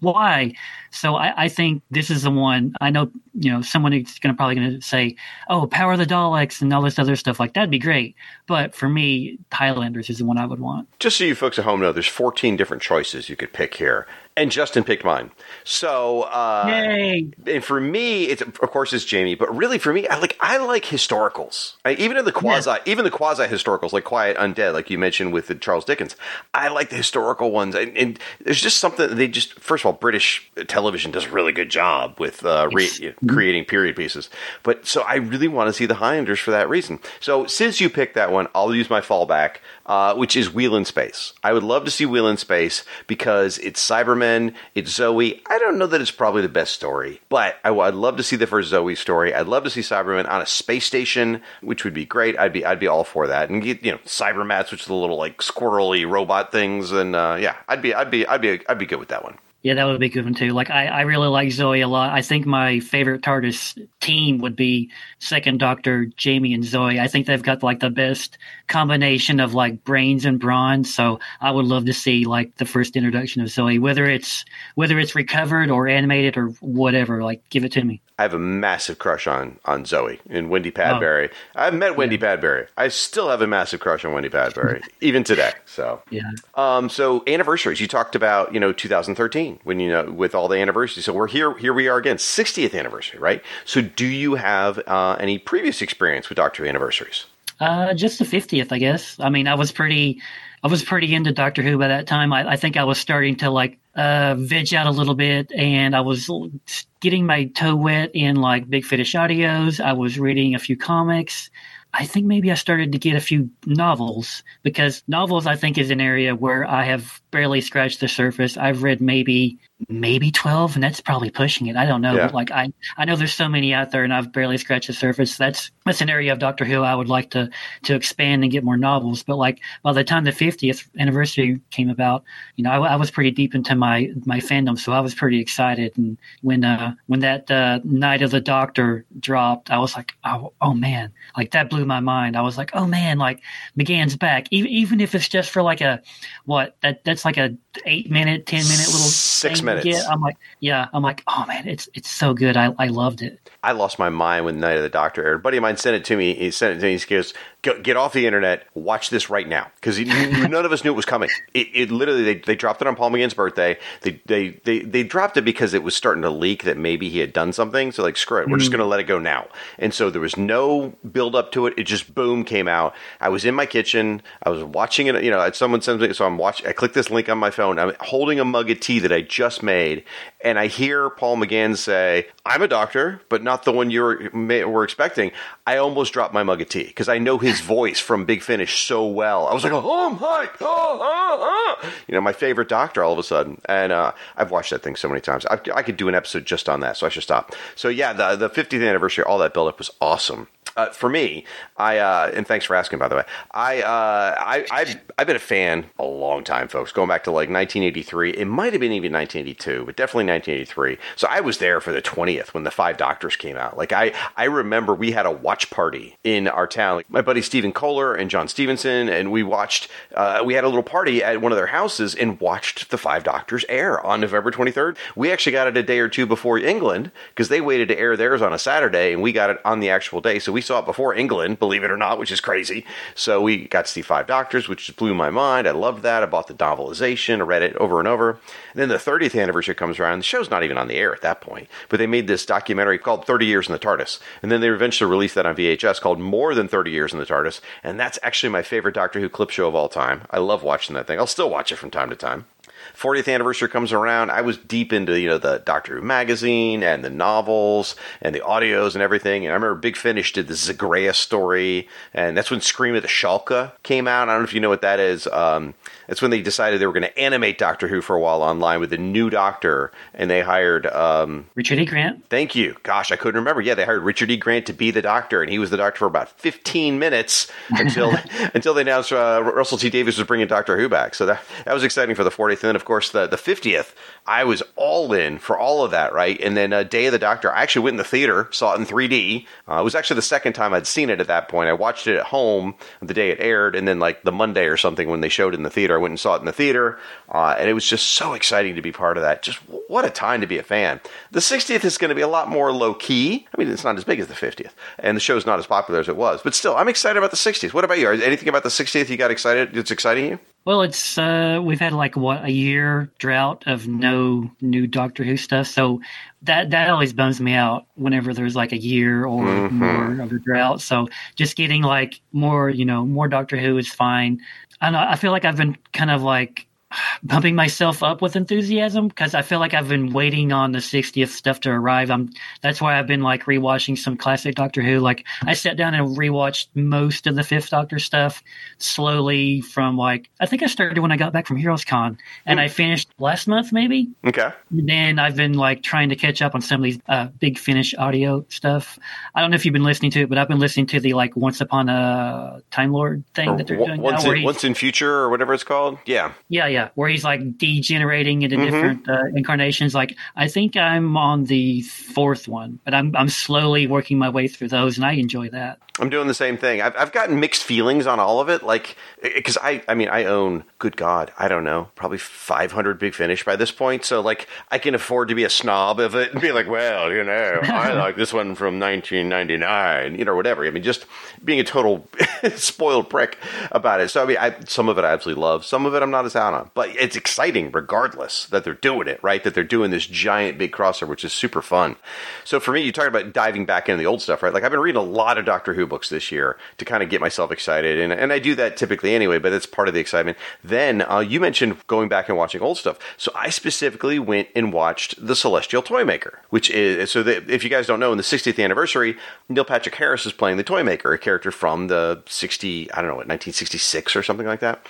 why? So I, I think this is the one. I know you know someone is going to probably going to say, oh, Power of the Daleks and all this other stuff. Like that'd be great. But for me, Highlanders is the one I would want. Just so you folks at home know, there's 14 different choices you could pick here and Justin picked mine. So, uh, Yay. and for me, it's of course it's Jamie, but really for me, I like I like historicals. I, even in the quasi, yeah. even the quasi historicals, like Quiet Undead, like you mentioned with the Charles Dickens. I like the historical ones, and, and there's just something they just. First of all, British television does a really good job with uh, re, creating period pieces. But so I really want to see the Highlanders for that reason. So since you picked that one, I'll use my fallback, uh, which is Wheel in Space. I would love to see Wheel in Space because it's Cybermen it's Zoe. I don't know that it's probably the best story, but I, would love to see the first Zoe story. I'd love to see Cybermen on a space station, which would be great. I'd be I'd be all for that. And get you know Cybermats, which are the little like squirrely robot things, and uh, yeah, I'd be I'd be I'd be I'd be good with that one. Yeah, that would be good one too. Like I, I really like Zoe a lot. I think my favorite TARDIS team would be Second Doctor, Jamie, and Zoe. I think they've got like the best combination of like brains and brawn. So I would love to see like the first introduction of Zoe, whether it's whether it's recovered or animated or whatever. Like, give it to me. I have a massive crush on on Zoe and Wendy Padbury. Oh. I've met Wendy yeah. Padbury. I still have a massive crush on Wendy Padbury, *laughs* even today. So yeah. Um. So anniversaries. You talked about you know 2013 when you know with all the anniversaries. So we're here. Here we are again, 60th anniversary, right? So do you have uh, any previous experience with Doctor Who anniversaries? Uh, just the 50th, I guess. I mean, I was pretty. I was pretty into Doctor Who by that time. I, I think I was starting to like uh, veg out a little bit, and I was getting my toe wet in like Big Finish audios. I was reading a few comics. I think maybe I started to get a few novels because novels I think is an area where I have barely scratched the surface. I've read maybe maybe 12 and that's probably pushing it. I don't know. Yeah. but like i i know there's so many out there and i've barely scratched the surface. That's that's an area of doctor who i would like to to expand and get more novels. But like by the time the 50th anniversary came about you know i, I was pretty deep into my my fandom so i was pretty excited. And when uh when that uh night of the doctor dropped i was like oh, oh man. Like that blew my mind. I was like oh man like mcgann's back. Even even if it's just for like a what that that's like a eight minute ten minute little six minutes. Get, I'm like, yeah, I'm like, oh man, it's it's so good. I I loved it. I lost my mind when Night of the Doctor aired. A buddy of mine sent it to me. He sent it to me. He goes, "Get off the internet. Watch this right now," because *laughs* none of us knew it was coming. It, it, literally they, they dropped it on Paul McGann's birthday. They, they they they dropped it because it was starting to leak that maybe he had done something. So like, screw it, we're mm. just going to let it go now. And so there was no build up to it. It just boom came out. I was in my kitchen. I was watching it. You know, someone sends me, so I'm watching. I click this link on my phone. I'm holding a mug of tea that I just made, and I hear Paul McGann say, "I'm a doctor, but not the one you were expecting." I almost dropped my mug of tea because I know his voice from Big Finish so well. I was like, "Oh my, oh, oh, oh. you know, my favorite doctor all of a sudden." And uh, I've watched that thing so many times. I, I could do an episode just on that, so I should stop. So yeah, the the 50th anniversary, all that buildup was awesome uh, for me, I uh, and thanks for asking by the way. I, uh, I I've I've been a fan a long time, folks. Going back to like 1983, it might have been even 1982, but definitely 1983. So I was there for the 20th when the Five Doctors came out. Like I I remember we had a watch party in our town. Like my buddy Stephen Kohler and John Stevenson, and we watched. Uh, we had a little party at one of their houses and watched the Five Doctors air on November 23rd. We actually got it a day or two before England because they waited to air theirs on a Saturday, and we got it on the actual day. So we saw it before England, believe it or not, which is crazy. So we got to see Five Doctors, which blew my mind. I loved that. I bought the novelization, I read it over and over. And then the 30th anniversary comes around. The show's not even on the air at that point, but they made this documentary called 30 Years in the TARDIS. And then they eventually released that on VHS called More Than 30 Years in the TARDIS. And that's actually my favorite Doctor Who clip show of all time. I love watching that thing. I'll still watch it from time to time. 40th anniversary comes around, I was deep into you know the Doctor Who magazine and the novels and the audios and everything. And I remember Big Finish did the Zagreus story, and that's when Scream of the Shalka came out. I don't know if you know what that is. Um, that's when they decided they were going to animate Doctor Who for a while online with the new Doctor, and they hired um, Richard E. Grant. Thank you. Gosh, I couldn't remember. Yeah, they hired Richard E. Grant to be the Doctor, and he was the Doctor for about 15 minutes until *laughs* until they announced uh, Russell T Davies was bringing Doctor Who back. So that that was exciting for the 40th, and then of course the the 50th. I was all in for all of that, right? And then uh, Day of the Doctor, I actually went in the theater, saw it in 3D. Uh, it was actually the second time I'd seen it at that point. I watched it at home the day it aired, and then like the Monday or something when they showed it in the theater, I went and saw it in the theater, uh, and it was just so exciting to be part of that. Just what a time to be a fan. The 60th is going to be a lot more low key. I mean, it's not as big as the 50th, and the show's not as popular as it was, but still, I'm excited about the 60th. What about you? Anything about the 60th you got excited? It's exciting you? Well, it's uh, we've had like what a year drought of no new Doctor Who stuff, so that that always bums me out whenever there's like a year or Mhm. more of a drought. So just getting like more, you know, more Doctor Who is fine. I don't know. I feel like I've been kind of like bumping myself up with enthusiasm because I feel like I've been waiting on the 60th stuff to arrive. I'm that's why I've been like rewatching some classic Doctor Who. Like I sat down and rewatched most of the Fifth Doctor stuff slowly from like I think I started when I got back from Heroes Con and I finished last month maybe. Okay. Then I've been like trying to catch up on some of these uh, big Finish audio stuff. I don't know if you've been listening to it, but I've been listening to the like Once Upon a Time Lord thing that they're Or doing once, now. In, once in future or whatever it's called. Yeah. yeah, yeah, where he's like degenerating into Mhm. different uh, incarnations. Like I think I'm on the fourth one, but I'm I'm slowly working my way through those, and I enjoy that. I'm doing the same thing. I've, I've gotten mixed feelings on all of it. Like, because I, I mean, I own, good God, I don't know, probably 500 Big Finish by this point. So, like, I can afford to be a snob of it and be like, well, you know, I *laughs* like this one from 1999, you know, whatever. I mean, just being a total *laughs* spoiled prick about it. So, I mean, I, some of it I absolutely love. Some of it I'm not as out on. But it's exciting regardless that they're doing it, right? That they're doing this giant big crossover, which is super fun. So, for me, you talk about diving back into the old stuff, right? Like, I've been reading a lot of Doctor Who books this year to kind of get myself excited, and, and I do that typically anyway, but it's part of the excitement. Then uh, you mentioned going back and watching old stuff, so I specifically went and watched The Celestial Toymaker, which is so that if you guys don't know, in the 60th anniversary, Neil Patrick Harris is playing the Toymaker, a character from the 60, I don't know, what 1966 or something like that.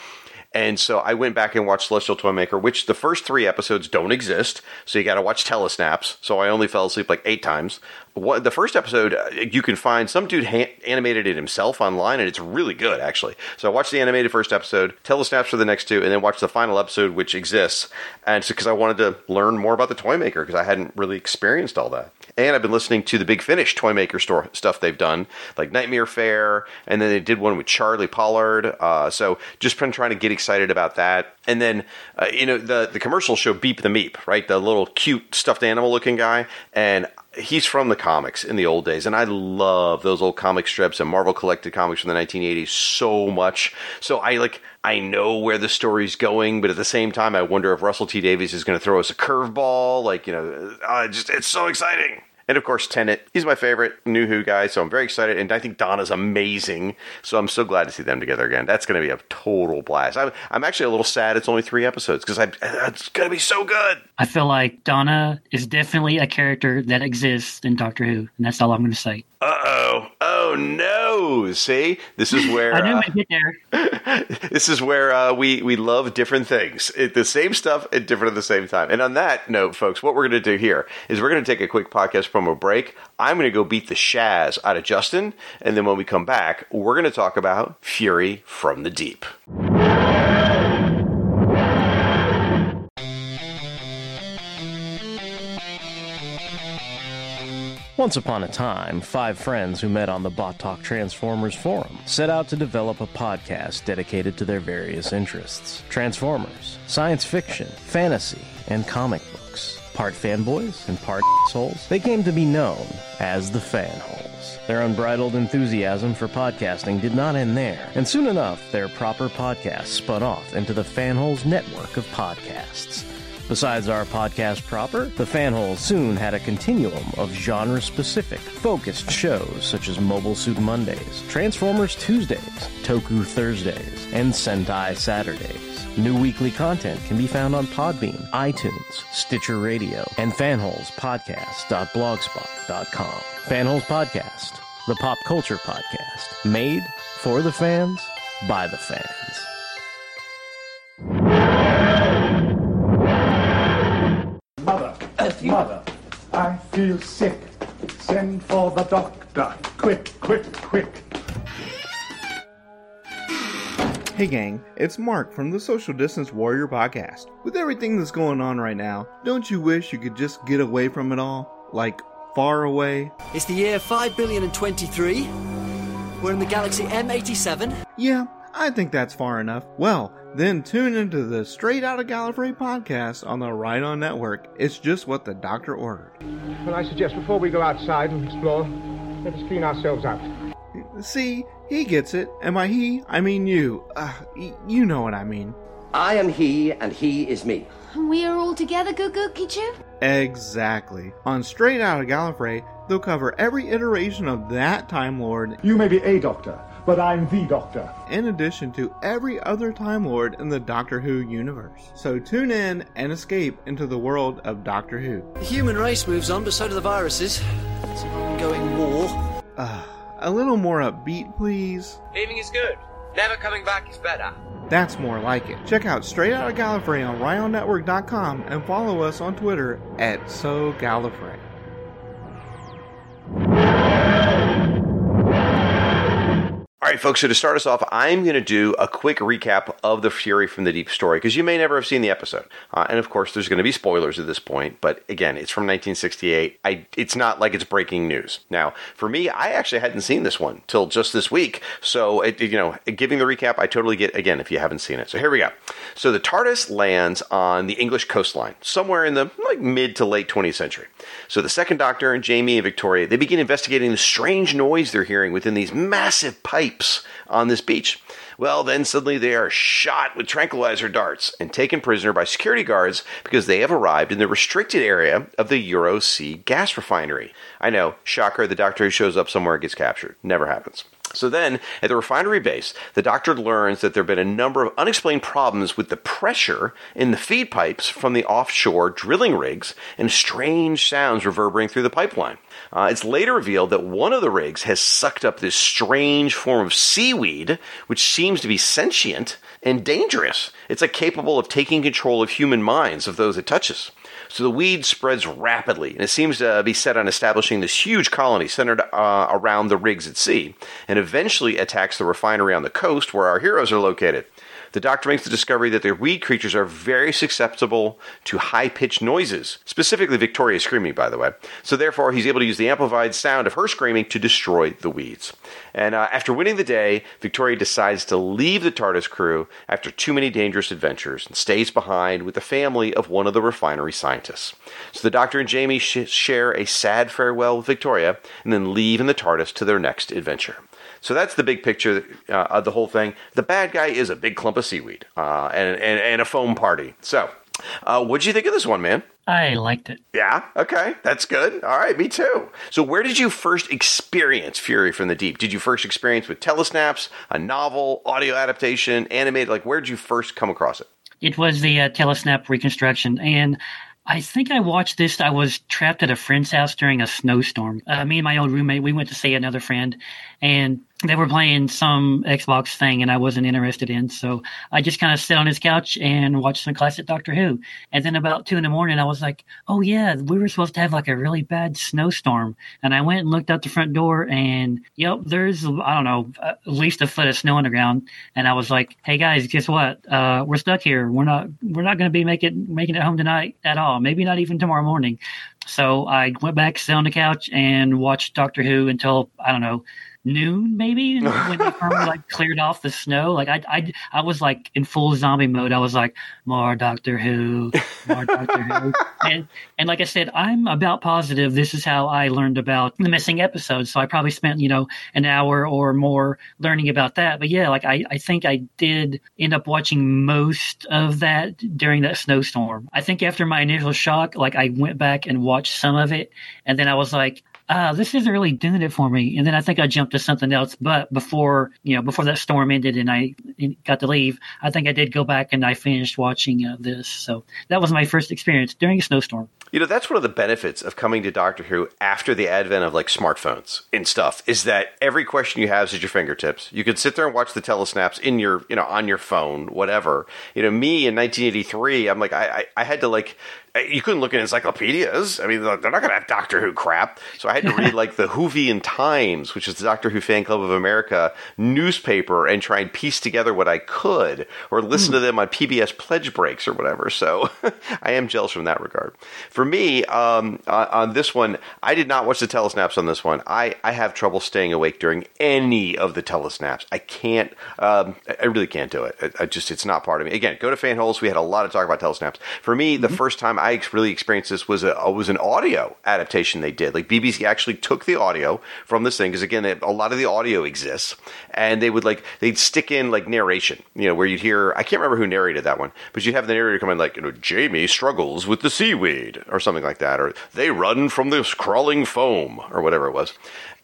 And so I went back and watched Celestial Toymaker, which the first three episodes don't exist. So you got to watch telesnaps. So I only fell asleep like eight times. What, the first episode, uh, you can find some dude ha- animated it himself online, and it's really good, actually. So I watched the animated first episode, telesnaps for the next two, and then watched the final episode, which exists. And so because I wanted to learn more about the Toymaker, because I hadn't really experienced all that. And I've been listening to the Big Finish Toymaker store stuff they've done, like Nightmare Fair, and then they did one with Charley Pollard. Uh, so just been trying to get excited about that. And then, uh, you know, the the commercial show Beep the Meep, right? The little cute stuffed animal looking guy, and he's from the comics in the old days, and I love those old comic strips and Marvel collected comics from the 1980s so much. So I like. I know where the story's going, but at the same time, I wonder if Russell T Davies is going to throw us a curveball. Like, you know, uh, just it's so exciting. And of course, Tennant, he's my favorite new Who guy, so I'm very excited. And I think Donna's amazing, so I'm so glad to see them together again. That's going to be a total blast. I'm, I'm actually a little sad it's only three episodes because it's going to be so good. I feel like Donna is definitely a character that exists in Doctor Who, and that's all I'm going to say. Uh oh. Oh no. See? This is where. I knew uh, we'd get there. *laughs* this is where uh, we we love different things. It, the same stuff and different at the same time. And on that note, folks, what we're going to do here is we're going to take a quick podcast promo break. I'm going to go beat the Shaz out of Justin, and then when we come back, we're going to talk about Fury from the Deep. Once upon a time, five friends who met on the Bot Talk Transformers forum set out to develop a podcast dedicated to their various interests Transformers, science fiction, fantasy, and comic books. Part fanboys and part assholes, they came to be known as the Fanholes. Their unbridled enthusiasm for podcasting did not end there, and soon enough, their proper podcast spun off into the Fanholes network of podcasts. Besides our podcast proper, the Fanhole soon had a continuum of genre specific, focused shows such as Mobile Suit Mondays, Transformers Tuesdays, Toku Thursdays, and Sentai Saturdays. New weekly content can be found on Podbean, iTunes, Stitcher Radio, and fanholespodcast.blogspot.com. Fanholes Podcast, the pop culture podcast, made for the fans, by the fans. Mother, mother, I feel sick. Send for the doctor. Quick, quick, quick. Hey gang, it's Mark from the Social Distance Warrior podcast. With everything that's going on right now, don't you wish you could just get away from it all? Like, far away? It's the year 5 billion and 23. We're in the galaxy M87. Yeah, I think that's far enough. Well, then tune into the Straight Outta Gallifrey podcast on the Right On Network. It's just what the doctor ordered. Well, I suggest before we go outside and explore, let us clean ourselves out. See, he gets it. And by he, I mean you. Uh, y- you know what I mean. I am he, and he is me. We are all together, Gugu Kichu? Exactly. On Straight Outta Gallifrey, they'll cover every iteration of that Time Lord You may be a doctor, but I'm the doctor. in addition to every other Time Lord in the Doctor Who universe. So tune in and escape into the world of Doctor Who. The human race moves on, but so do the viruses. It's an ongoing war. Uh, a little more upbeat, please. Leaving is good. Never coming back is better. That's more like it. Check out Straight Outta Gallifrey on RightOnNetwork.com and follow us on Twitter at SoGallifrey. All right, folks. So to start us off, I'm going to do a quick recap of the Fury from the Deep story because you may never have seen the episode, uh, and of course, there's going to be spoilers at this point. But again, it's from 1968. I, it's not like it's breaking news. Now, for me, I actually hadn't seen this one till just this week. So, it, you know, giving the recap, I totally get again if you haven't seen it. So here we go. So the TARDIS lands on the English coastline, somewhere in the like mid to late 20th century. So the Second Doctor and Jamie and Victoria they begin investigating the strange noise they're hearing within these massive pipes on this beach. Well, then suddenly they are shot with tranquilizer darts and taken prisoner by security guards because they have arrived in the restricted area of the Euro Sea gas refinery. I know, shocker, the doctor who shows up somewhere gets captured. Never happens. So then, at the refinery base, the doctor learns that there have been a number of unexplained problems with the pressure in the feed pipes from the offshore drilling rigs and strange sounds reverberating through the pipeline. Uh, it's later revealed that one of the rigs has sucked up this strange form of seaweed, which seems to be sentient and dangerous. It's like capable of taking control of human minds of those it touches. So the weed spreads rapidly, and it seems to be set on establishing this huge colony centered uh, around the rigs at sea, and eventually attacks the refinery on the coast where our heroes are located. The doctor makes the discovery that the weed creatures are very susceptible to high pitched noises, specifically Victoria's screaming, by the way. So, therefore, he's able to use the amplified sound of her screaming to destroy the weeds. And uh, after winning the day, Victoria decides to leave the TARDIS crew after too many dangerous adventures and stays behind with the family of one of the refinery scientists. So, the doctor and Jamie sh- share a sad farewell with Victoria and then leave in the TARDIS to their next adventure. So that's the big picture uh, of the whole thing. The bad guy is a big clump of seaweed uh, and, and, and a foam party. So, uh, what'd you think of this one, man? I liked it. Yeah, okay, that's good. All right, me too. So, where did you first experience Fury from the Deep? Did you first experience with telesnaps, a novel, audio adaptation, animated? Like, where did you first come across it? It was the uh, telesnap reconstruction, and I think I watched this. I was trapped at a friend's house during a snowstorm. Uh, me and my old roommate, we went to see another friend, and they were playing some Xbox thing, and I wasn't interested in. So I just kind of sat on his couch and watched some classic Doctor Who. And then about two in the morning, I was like, "Oh yeah, we were supposed to have like a really bad snowstorm." And I went and looked out the front door, and yep, there's I don't know at least a foot of snow on the ground. And I was like, "Hey guys, guess what? Uh, we're stuck here. We're not we're not going to be making making it home tonight at all. Maybe not even tomorrow morning." So I went back, sat on the couch, and watched Doctor Who until I don't know noon maybe *laughs* when they finally like cleared off the snow. Like I, I, I was like in full zombie mode. I was like more Doctor Who, more Doctor Who, *laughs* and and like I said, I'm about positive this is how I learned about the missing episodes. So I probably spent you know an hour or more learning about that. But yeah, like I, I think I did end up watching most of that during that snowstorm. I think after my initial shock, like I went back and watched some of it, and then I was like, ah, this isn't really doing it for me. And then I think I jumped to something else. But before, you know, before that storm ended and I got to leave, I think I did go back and I finished watching uh, this. So that was my first experience during a snowstorm. You know, that's one of the benefits of coming to Doctor Who after the advent of like smartphones and stuff is that every question you have is at your fingertips. You can sit there and watch the telesnaps in your, you know, on your phone, whatever. You know, me in 1983, I'm like, I, I, I had to like you couldn't look at encyclopedias. I mean, they're not going to have Doctor Who crap. So I had to read like the *laughs* Whovian Times, which is the Doctor Who Fan Club of America newspaper, and try and piece together what I could, or listen mm. to them on PBS pledge breaks or whatever. So *laughs* I am jealous from that regard. For me, um, on this one, I did not watch the telesnaps on this one. I, I have trouble staying awake during any of the telesnaps. I can't. Um, I really can't do it. I, I, just it's not part of me. Again, go to Fanholes. We had a lot of talk about telesnaps. For me, the mm-hmm. first time I really experienced this was a was an audio adaptation they did. Like BBC actually took the audio from this thing because again, a lot of the audio exists, and they would like they'd stick in like narration, you know, where you'd hear I can't remember who narrated that one, but you'd have the narrator come in like, you know, Jamie struggles with the seaweed or something like that, or they run from this crawling foam or whatever it was.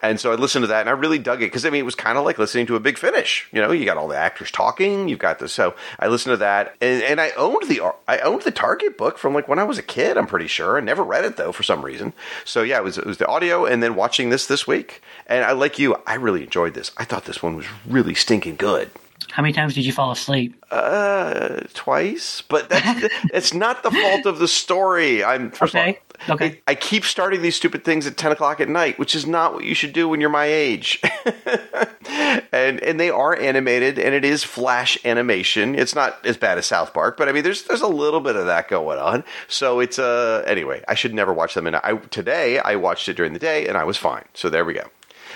And so I listened to that and I really dug it because I mean it was kind of like listening to a big finish. You know, you got all the actors talking, you've got this. So I listened to that and, and I owned the I owned the Target book from like when I was a kid. I'm pretty sure. I never read it though for some reason. So yeah, it was it was the audio and then watching this this week. And I like you, I really enjoyed this. I thought this one was really stinking good. How many times did you fall asleep? Uh, twice. But *laughs* that's it's not the fault of the story. I'm okay. All, okay. I, I, keep starting these stupid things at ten o'clock at night, which is not what you should do when you're my age. *laughs* and and they are animated, and it is flash animation. It's not as bad as South Park, but I mean, there's there's a little bit of that going on. So it's uh anyway. I should never watch them. And I today I watched it during the day, and I was fine. So there we go.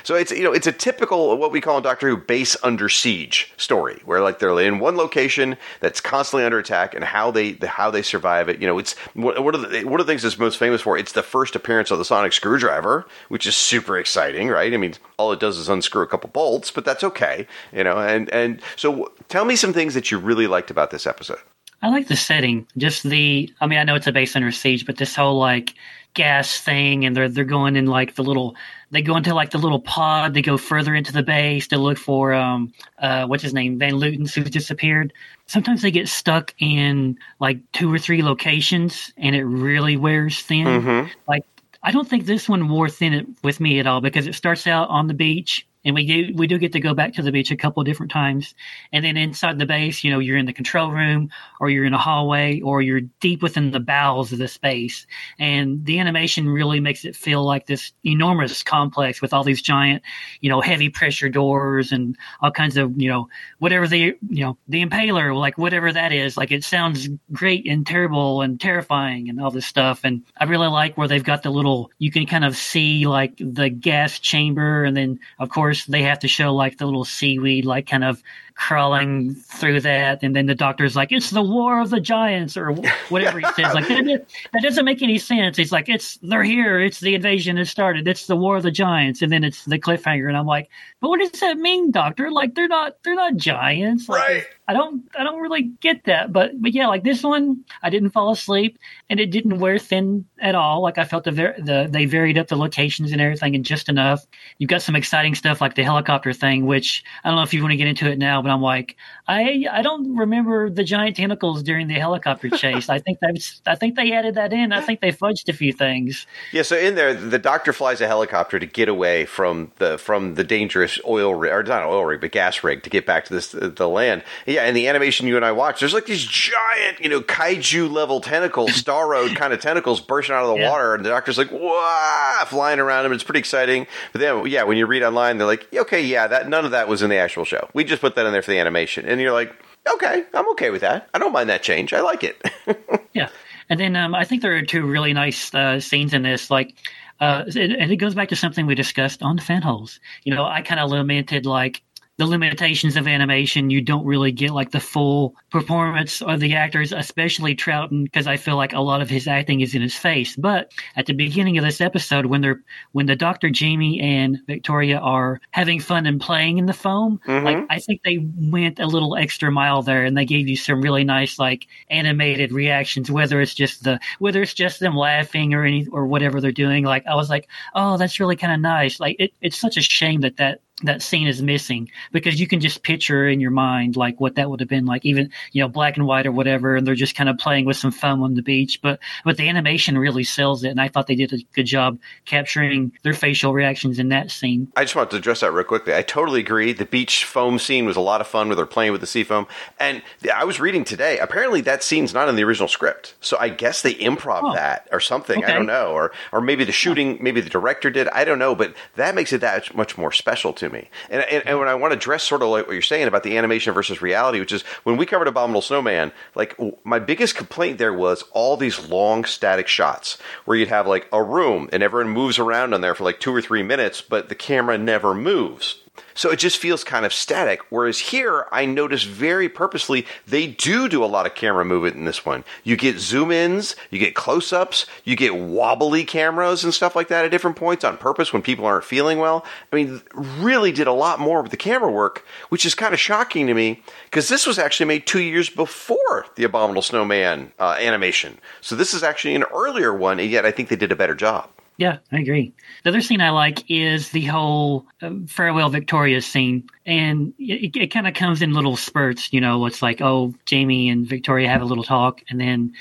So it's you know it's a typical what we call in Doctor Who base under siege story, where like they're in one location that's constantly under attack, and how they how they survive it. You know, it's what are the what are the things it's most famous for? It's the first appearance of the sonic screwdriver, which is super exciting, right? I mean, all it does is unscrew a couple bolts, but that's okay, you know. And and so tell me some things that you really liked about this episode. I like the setting, just the. I mean, I know it's a base under siege, but this whole like gas thing, and they're they're going in like the little they go into like the little pod. They go further into the base to look for um uh what's his name Van Lutyens who's disappeared. Sometimes they get stuck in like two or three locations, and it really wears thin. Mm-hmm. Like I don't think this one wore thin with me at all because it starts out on the beach and we do we do get to go back to the beach a couple different times. And then inside the base you know you're in the control room or you're in a hallway or you're deep within the bowels of the space. And the animation really makes it feel like this enormous complex with all these giant you know heavy pressure doors and all kinds of you know whatever the you know the impeller like whatever that is. Like it sounds great and terrible and terrifying and all this stuff. And i really like where they've got the little you can kind of see like the gas chamber. And then of course course, they have to show like the little seaweed, like kind of crawling through that, and then the doctor's like, "It's the war of the giants," or whatever he says. Like that, that doesn't make any sense. He's like, "It's they're here. It's the invasion has started. It's the war of the giants," and then it's the cliffhanger, and I'm like, "But what does that mean, Doctor? Like they're not they're not giants, like, right?" I don't I don't really get that, but but yeah, like this one, I didn't fall asleep, and it didn't wear thin at all. Like I felt the the they varied up the locations and everything, and just enough. You've got some exciting stuff like the helicopter thing, which I don't know if you want to get into it now, but I'm like, I I don't remember the giant tentacles during the helicopter chase. I think that's I think they added that in. I think they fudged a few things. Yeah, so in there, the doctor flies a helicopter to get away from the from the dangerous oil rig, or not oil rig, but gas rig to get back to this the land. Yeah, and the animation you and I watched, there's like these giant, you know, kaiju level tentacles, *laughs* Star Road kind of tentacles bursting out of the yeah. water, and the doctor's like, "Wow!" flying around him. It's pretty exciting. But then, yeah, when you read online, they're like, "Okay, yeah, that none of that was in the actual show. We just put that in there for the animation." And you're like, "Okay, I'm okay with that. I don't mind that change. I like it." *laughs* yeah. And then um, I think there are two really nice uh, scenes in this, like. Uh, and it goes back to something we discussed on the Fanholes. You know, I kind of lamented like the limitations of animation. You don't really get like the full performance of the actors, especially Troughton, because I feel like a lot of his acting is in his face. But at the beginning of this episode, when they're when the Doctor Jamie and Victoria are having fun and playing in the foam, Mhm. like I think they went a little extra mile there, and they gave you some really nice like animated reactions. Whether it's just the whether it's just them laughing or any or whatever they're doing, like I was like, oh, that's really kind of nice. Like it, it's such a shame that that that scene is missing because you can just picture in your mind like what that would have been like even you know black and white or whatever and they're just kind of playing with some foam on the beach but but the animation really sells it and i thought they did a good job capturing their facial reactions in that scene I just wanted to address that real quickly. I totally agree. The beach foam scene was a lot of fun where they're playing with the sea foam. And I was reading today, apparently that scene's not in the original script. So I guess they improv Oh. that or something. I don't know. Or or maybe the shooting, maybe the director did. I don't know. But that makes it that much more special to me. And, and, and when I want to address sort of like what you're saying about the animation versus reality, which is when we covered Abominable Snowman, like my biggest complaint there was all these long static shots where you'd have like a room and everyone moves around on there for like two or three minutes, but the camera never moves. So it just feels kind of static. Whereas here, I notice very purposely they do do a lot of camera movement in this one. You get zoom ins, you get close ups, you get wobbly cameras and stuff like that at different points on purpose when people aren't feeling well. I mean, really did a lot more with the camera work, which is kind of shocking to me because this was actually made two years before the Abominable Snowman uh, animation. So this is actually an earlier one, and yet I think they did a better job. Yeah, I agree. The other scene I like is the whole uh, farewell Victoria scene, and it, it kind of comes in little spurts. You know, it's like, oh, Jamie and Victoria have a little talk, and then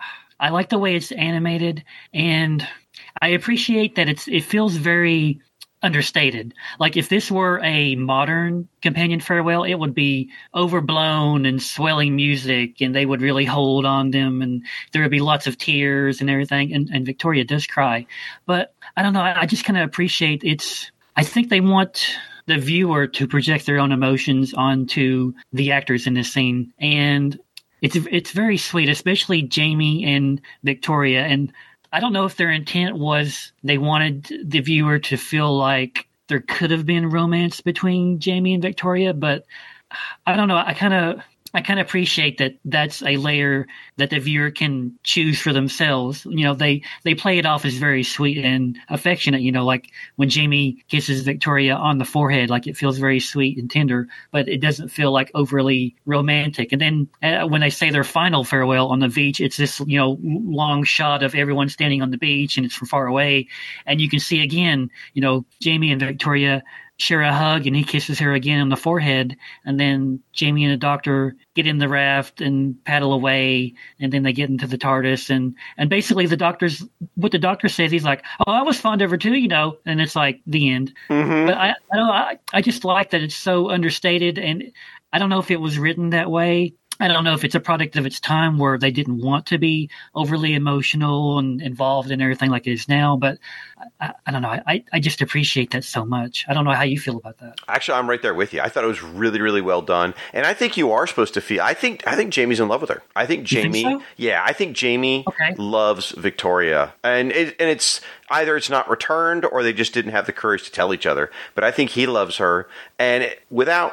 *sighs* I like the way it's animated, and I appreciate that it's it feels very understated. Like if this were a modern companion farewell, it would be overblown and swelling music, and they would really hold on them, and there would be lots of tears and everything. And, and Victoria does cry, but I don't know. I, I just kind of appreciate it's. I think they want the viewer to project their own emotions onto the actors in this scene, and it's it's very sweet, especially Jamie and Victoria. And I don't know if their intent was they wanted the viewer to feel like there could have been romance between Jamie and Victoria, but I don't know. I kind of I kind of appreciate that that's a layer that the viewer can choose for themselves. You know, they they play it off as very sweet and affectionate. You know, like when Jamie kisses Victoria on the forehead, like it feels very sweet and tender, but it doesn't feel like overly romantic. And then uh, when they say their final farewell on the beach, it's this you know long shot of everyone standing on the beach and it's from far away, and you can see again, you know, Jamie and Victoria share a hug and he kisses her again on the forehead. And then Jamie and the doctor get in the raft and paddle away. And then they get into the TARDIS. And and basically the doctor's what the doctor says he's like oh I was fond of her too you know. And it's like the end. Mm-hmm. but I I know, I, I just like that it's so understated. And I don't know if it was written that way. I don't know if it's a product of its time where they didn't want to be overly emotional and involved in everything like it is now, but I, I don't know. I, I just appreciate that so much. I don't know how you feel about that. Actually, I'm right there with you. I thought it was really, really well done, and I think you are supposed to feel. I think I think Jamie's in love with her. I think You think Jamie. so? Yeah, I think Jamie loves Victoria, and it, and it's either it's not returned or they just didn't have the courage to tell each other. But I think he loves her, and it, without,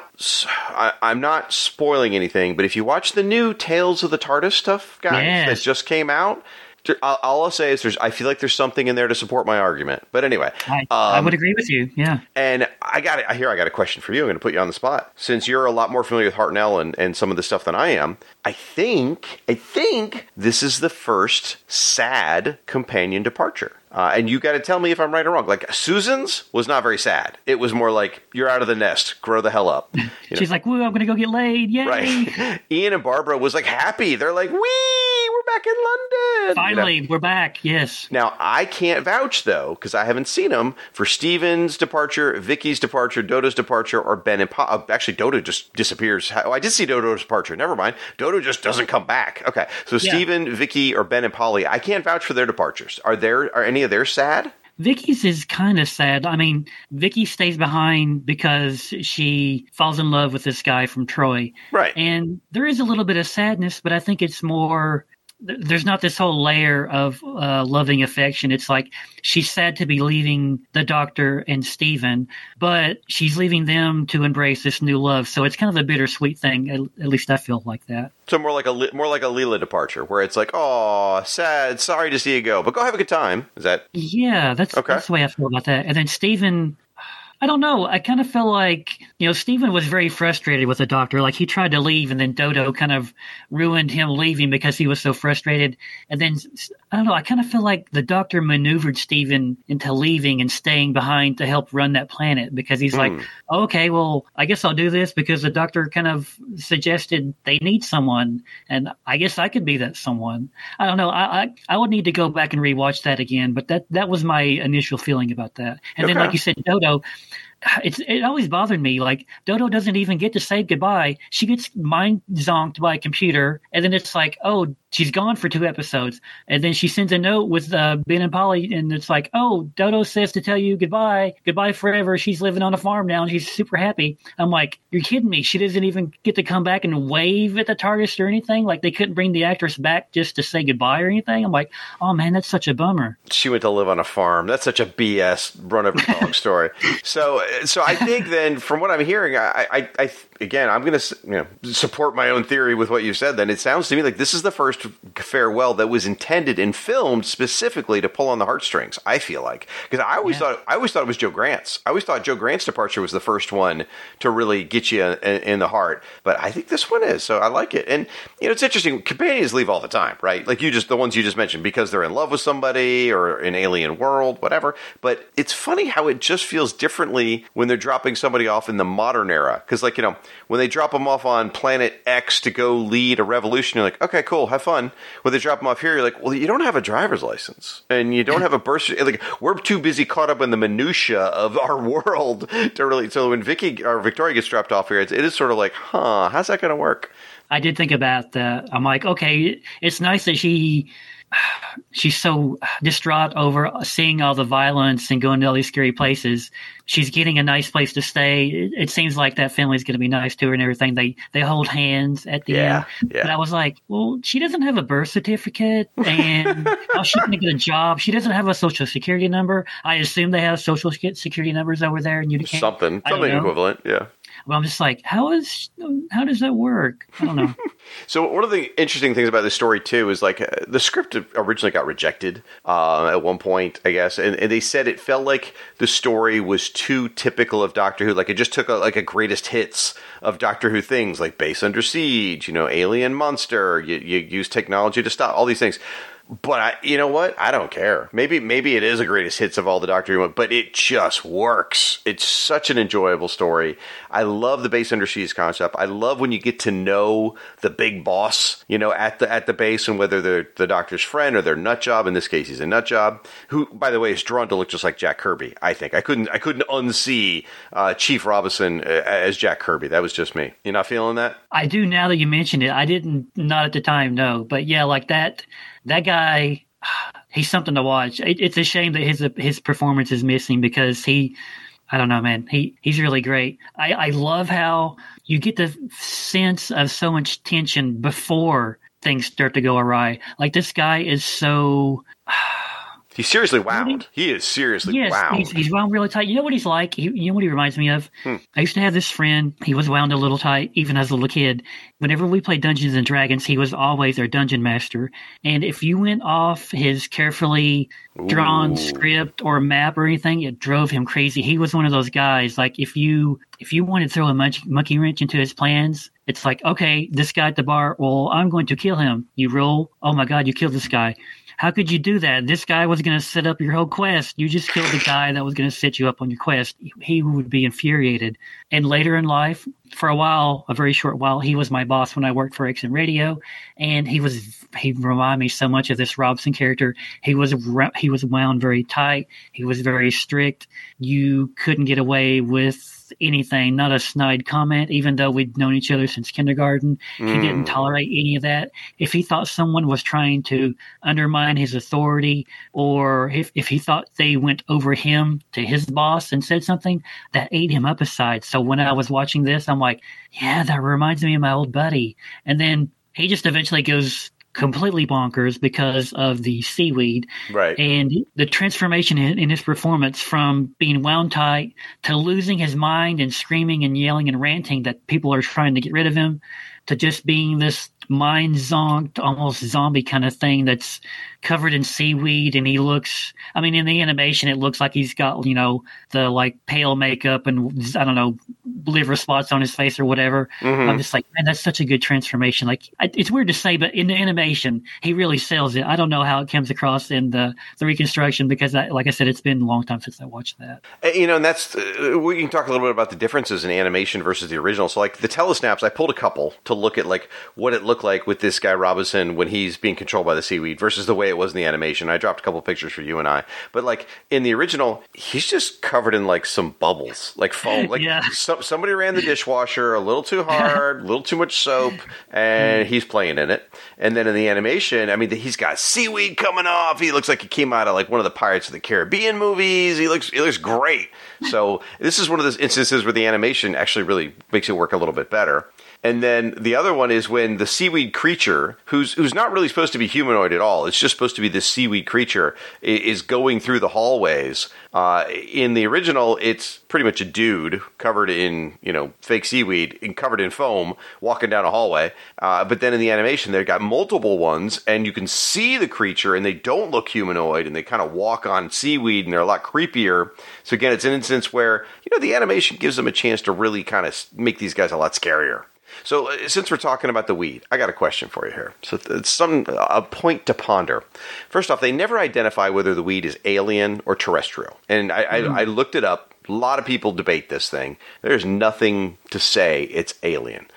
I, am not spoiling anything. But if you watch the new Tales of the TARDIS stuff, guys, Yes. that just came out. All I'll say is, there's. I feel like there's something in there to support my argument. But anyway, I, I um, would agree with you. Yeah. and I got it. I hear I got a question for you. I'm going to put you on the spot. Since you're a lot more familiar with Hartnell and, and some of the stuff than I am, I think I think this is the first sad companion departure. Uh, and you got to tell me if I'm right or wrong. Like Susan's was not very sad. It was more like you're out of the nest, grow the hell up. *laughs* You know? She's like, "Woo, I'm going to go get laid." Yay. right. *laughs* Ian and Barbara was like happy. They're like, wee, back in London. Finally, we're back. Yes. Now, I can't vouch though because I haven't seen them for Steven's departure, Vicky's departure, Dodo's departure, or Ben and pa- uh, actually Dodo just disappears. Oh, I did see Dodo's departure. Never mind. Dodo just doesn't come back. Okay, so Yeah. Steven, Vicky, or Ben and Polly, I can't vouch for their departures. Are there are any of theirs sad? Vicky's is kind of sad. I mean, Vicky stays behind because she falls in love with this guy from Troy. Right. And there is a little bit of sadness, but I think it's more there's not this whole layer of uh, loving affection. It's like she's sad to be leaving the doctor and Stephen, but she's leaving them to embrace this new love. So it's kind of a bittersweet thing. At, at least I feel like that. So more like a more like a Leela departure, where it's like, oh, sad, sorry to see you go, but go have a good time. Is that Yeah, that's Okay. that's the way I feel about that. And then Stephen, I don't know. I kind of feel like you know Stephen was very frustrated with the doctor. Like he tried to leave, and then Dodo kind of ruined him leaving because he was so frustrated. And then I don't know. I kind of feel like the doctor maneuvered Stephen into leaving and staying behind to help run that planet because he's like, Hmm. okay, well, I guess I'll do this because the doctor kind of suggested they need someone, and I guess I could be that someone. I don't know. I I, I would need to go back and rewatch that again, but that that was my initial feeling about that. And then, like you said, Dodo. It's it always bothered me. Like Dodo doesn't even get to say goodbye. She gets mind zonked by a computer, and then it's like, oh, she's gone for two episodes, and then she sends a note with uh, Ben and Polly, and it's like, oh, Dodo says to tell you goodbye, goodbye forever. She's living on a farm now, and she's super happy. I'm like, you're kidding me. She doesn't even get to come back and wave at the TARDIS or anything. Like they couldn't bring the actress back just to say goodbye or anything. I'm like, oh man, that's such a bummer. she went to live on a farm. That's such a BS run over dog story. *laughs* So, so I think then, from what I'm hearing, I, I, I again, I'm going to you know support my own theory with what you said. Then it sounds to me like this is the first farewell that was intended and filmed specifically to pull on the heartstrings. I feel like because I always thought I always thought it was Jo Grant's. I always thought Jo Grant's departure was the first one to really get you in, in the heart. But I think this one is. So I like it. And you know, it's interesting. Companions leave all the time, right? Like you just the ones you just mentioned because they're in love with somebody or an alien world, whatever. But it's funny how it just feels differently when they're dropping somebody off in the modern era. Because like you know, when they drop them off on planet X to go lead a revolution, you're like, okay, cool, have fun. When they drop them off here, you're like, well, you don't have a driver's license and you don't have a birth. Like we're too busy caught up in the minutia of our *laughs* world to really. So when Vicky or Victoria gets dropped off here, it's, it is sort of like, huh, how's that going to work? I did think about that. I'm like, okay, it's nice that she she's so distraught over seeing all the violence and going to all these scary places. She's getting a nice place to stay. It, it seems like that family's going to be nice to her and everything. They they hold hands at the Yeah, end. yeah. But I was like, well, she doesn't have a birth certificate, and *laughs* how's she going to get a job? She doesn't have a social security number. I assume they have social security numbers over there in Utica. Something, something equivalent, yeah. But I'm just like, how is how does that work? I don't know. *laughs* So one of the interesting things about this story too is like uh, the script originally got rejected uh, at one point, I guess, and, and they said it felt like the story was too typical of Doctor Who. Like it just took a, like a greatest hits of Doctor Who things, like Base Under Siege, you know, Alien Monster. You, you use technology to stop all these things. But I, you know what? I don't care. Maybe maybe it is a greatest hits of all the Doctor Who, but it just works. It's such an enjoyable story. I love the base under siege concept. I love when you get to know the big boss, you know, at the at the base, and whether they're the Doctor's friend or their nut job. In this case, he's a nut job. Who, by the way, is drawn to look just like Jack Kirby. I think I couldn't I couldn't unsee uh, Chief Robinson uh, as Jack Kirby. That was just me. You're not feeling that? I do now that you mentioned it. I didn't not at the time no, but yeah, like that that guy. *sighs* He's something to watch. It, it's a shame that his his performance is missing because he, I don't know, man. He he's really great. I I love how you get the sense of so much tension before things start to go awry. Like this guy is so *sighs* He's seriously wound. He is seriously Yes, wound. he's, he's wound really tight. You know what he's like? He, you know what he reminds me of? Hmm. I used to have this friend. He was wound a little tight, even as a little kid. Whenever we played Dungeons and Dragons, he was always our dungeon master. And if you went off his carefully drawn Ooh. script or map or anything, it drove him crazy. He was one of those guys. Like if you if you wanted to throw a monkey, monkey wrench into his plans, it's like okay, this guy at the bar. Well, I'm going to kill him. You roll. Oh my God, you killed this guy. How could you do that? This guy was going to set up your whole quest. You just killed the guy that was going to set you up on your quest. He would be infuriated. And later in life, for a while, a very short while, he was my boss when I worked for XM Radio, and he was he reminded me so much of this Robson character. He was he was wound very tight. He was very strict. You couldn't get away with anything, not a snide comment, even though we'd known each other since kindergarten. He didn't Mm. tolerate any of that. If he thought someone was trying to undermine his authority, or if, if he thought they went over him to his boss and said something, that ate him up aside. So when I was watching this, I'm like, yeah, that reminds me of my old buddy. And then he just eventually goes completely bonkers because of the seaweed. Right. And the transformation in, in his performance from being wound tight to losing his mind and screaming and yelling and ranting that people are trying to get rid of him to just being this mind zonked, almost zombie kind of thing that's covered in seaweed. And he looks, I mean, in the animation, it looks like he's got, you know, the like pale makeup and I don't know, liver spots on his face or whatever. Mhm. I'm just like, man, that's such a good transformation. Like, I, it's weird to say, but in the animation, he really sells it. I don't know how it comes across in the, the reconstruction because, I, like I said, it's been a long time since I watched that. Uh, You know, and that's uh, we can talk a little bit about the differences in animation versus the original. So, like the telesnaps, I pulled a couple to look at like what it looked like with this guy Robinson when he's being controlled by the seaweed versus the way it was in the animation. I dropped a couple pictures for you and I, but like in the original, he's just covered in like some bubbles, like foam. *laughs* Like Yeah. some, somebody ran the *laughs* dishwasher a little too hard, a little too much soap, and mm. he's playing in it. And then in the animation, I mean, he's got seaweed coming off. He looks like he came out of like one of the Pirates of the Caribbean movies. He looks he looks great. So this is one of those instances where the animation actually really makes it work a little bit better. And then the other one is when the seaweed creature, who's who's not really supposed to be humanoid at all, it's just supposed to be this seaweed creature, is going through the hallways. Uh, in the original, it's pretty much a dude covered in you know fake seaweed and covered in foam, walking down a hallway. Uh, but then in the animation, they've got multiple ones, and you can see the creature, and they don't look humanoid, and they kind of walk on seaweed, and they're a lot creepier. So again, it's an instance where you know the animation gives them a chance to really kind of make these guys a lot scarier. So, uh, since we're talking about the weed, I got a question for you here. So, it's some a point to ponder. First off, they never identify whether the weed is alien or terrestrial, and I, I, I looked it up. A lot of people debate this thing. There's nothing to say it's alien.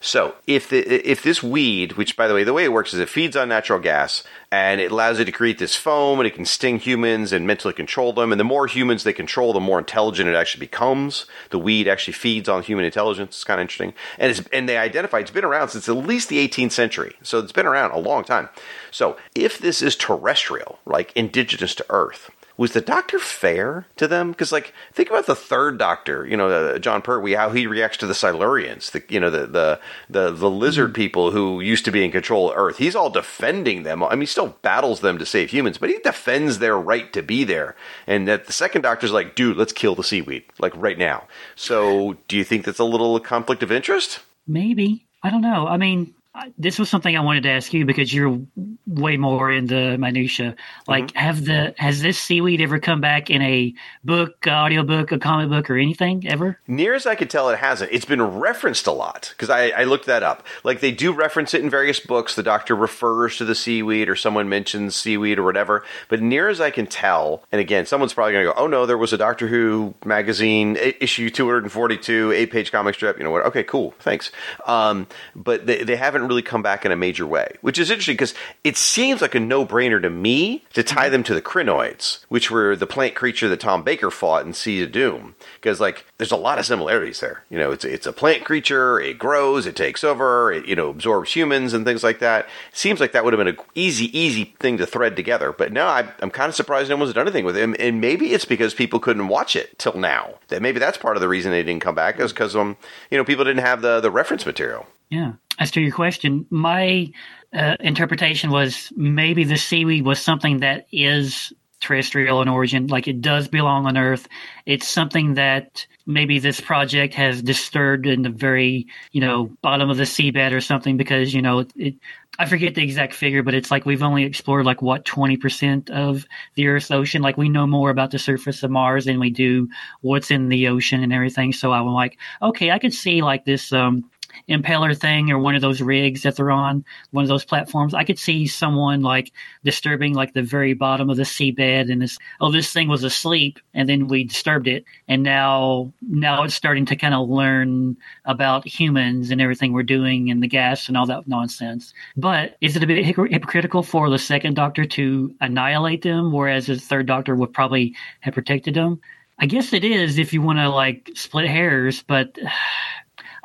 So, if the, if this weed, which by the way, the way it works is it feeds on natural gas and it allows it to create this foam and it can sting humans and mentally control them. And the more humans they control, the more intelligent it actually becomes. The weed actually feeds on human intelligence. It's kind of interesting. And it's, and they identify it's been around since at least the 18th century. So it's been around a long time. So if this is terrestrial, like indigenous to Earth, was the doctor fair to them? Because, like, think about the third doctor, you know, uh, Jon Pertwee, how he reacts to the Silurians, the you know, the the the, the lizard people who used to be in control of Earth. He's all defending them. I mean, he still battles them to save humans, but he defends their right to be there. And that the second doctor's like, dude, let's kill the seaweed, like right now. So, do you think that's a little conflict of interest? Maybe. I don't know. I mean, this was something I wanted to ask you because you're way more in the minutia. Like, have the has this seaweed ever come back in a book, audio book, a comic book, or anything ever? Near as I could tell, it hasn't. It's been referenced a lot because I, I looked that up. Like they do reference it in various books. The doctor refers to the seaweed, or someone mentions seaweed, or whatever. But near as I can tell, and again, someone's probably going to go, "Oh no, there was a Doctor Who magazine issue 242, eight page comic strip." You know what? Okay, cool, thanks. Um, but they, they haven't really come back in a major way, which is interesting because it seems like a no brainer to me to tie them to the Krynoids, which were the plant creature that Tom Baker fought in Seeds of Doom. Because like, there's a lot of similarities there. You know, it's it's a plant creature. It grows. It takes over. It you know absorbs humans and things like that. Seems like that would have been an easy easy thing to thread together. But no, I, I'm kind of surprised no one's done anything with him. And maybe it's because people couldn't watch it till now. That maybe that's part of the reason they didn't come back is because um you know people didn't have the the reference material. Yeah. As to your question, my uh, interpretation was maybe the seaweed was something that is terrestrial in origin, like it does belong on Earth. It's something that maybe this project has disturbed in the very, you know, bottom of the seabed or something because, you know, it, I forget the exact figure, but it's like we've only explored like what twenty percent of the Earth's ocean. Like we know more about the surface of Mars than we do what's in the ocean and everything. So I'm like, okay, I could see like this um impeller thing or one of those rigs that they're on, one of those platforms. I could see someone like disturbing like the very bottom of the seabed and this oh this thing was asleep and then we disturbed it and now now it's starting to kind of learn about humans and everything we're doing and the gas and all that nonsense. But is it a bit hypocritical for the second doctor to annihilate them whereas the third doctor would probably have protected them? I guess it is if you want to like split hairs, but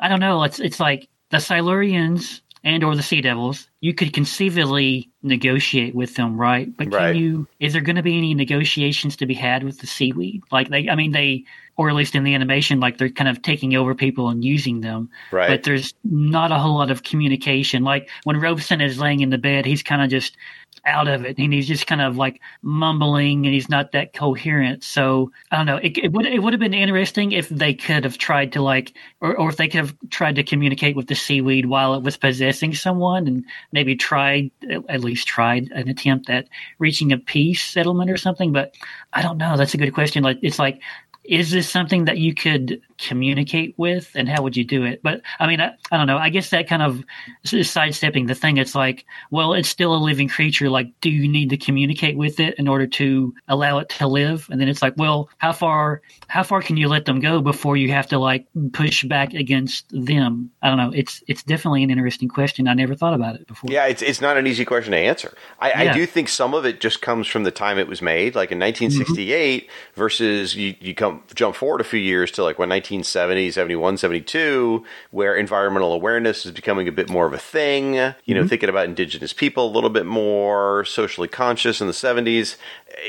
I don't know. It's it's like the Silurians and or the Sea Devils. You could conceivably negotiate with them, right? But can Right. you? Is there going to be any negotiations to be had with the seaweed? Like they, I mean, they or at least in the animation, like they're kind of taking over people and using them. Right. But there's not a whole lot of communication. Like when Robson is laying in the bed, he's kind of just out of it and he's just kind of like mumbling and he's not that coherent so i don't know it, it would it would have been interesting if they could have tried to like or, or if they could have tried to communicate with the seaweed while it was possessing someone and maybe tried at least tried an attempt at reaching a peace settlement or something but i don't know that's a good question like it's like is this something that you could communicate with and how would you do it? But i mean i, I don't know. I guess that kind of is sidestepping the thing. It's like well it's still a living creature. Like do you need to communicate with it in order to allow it to live? And then it's like well how far how far can you let them go before you have to like push back against them? I don't know. It's it's definitely an interesting question. I never thought about it before. Yeah, it's, it's not an easy question to answer. I, I do think some of it just comes from the time it was made, like in 1968 mm-hmm. versus you, you come jump forward a few years to like when 1970, 71, 72, where environmental awareness is becoming a bit more of a thing. You know, thinking about indigenous people a little bit more, socially conscious in the 70s.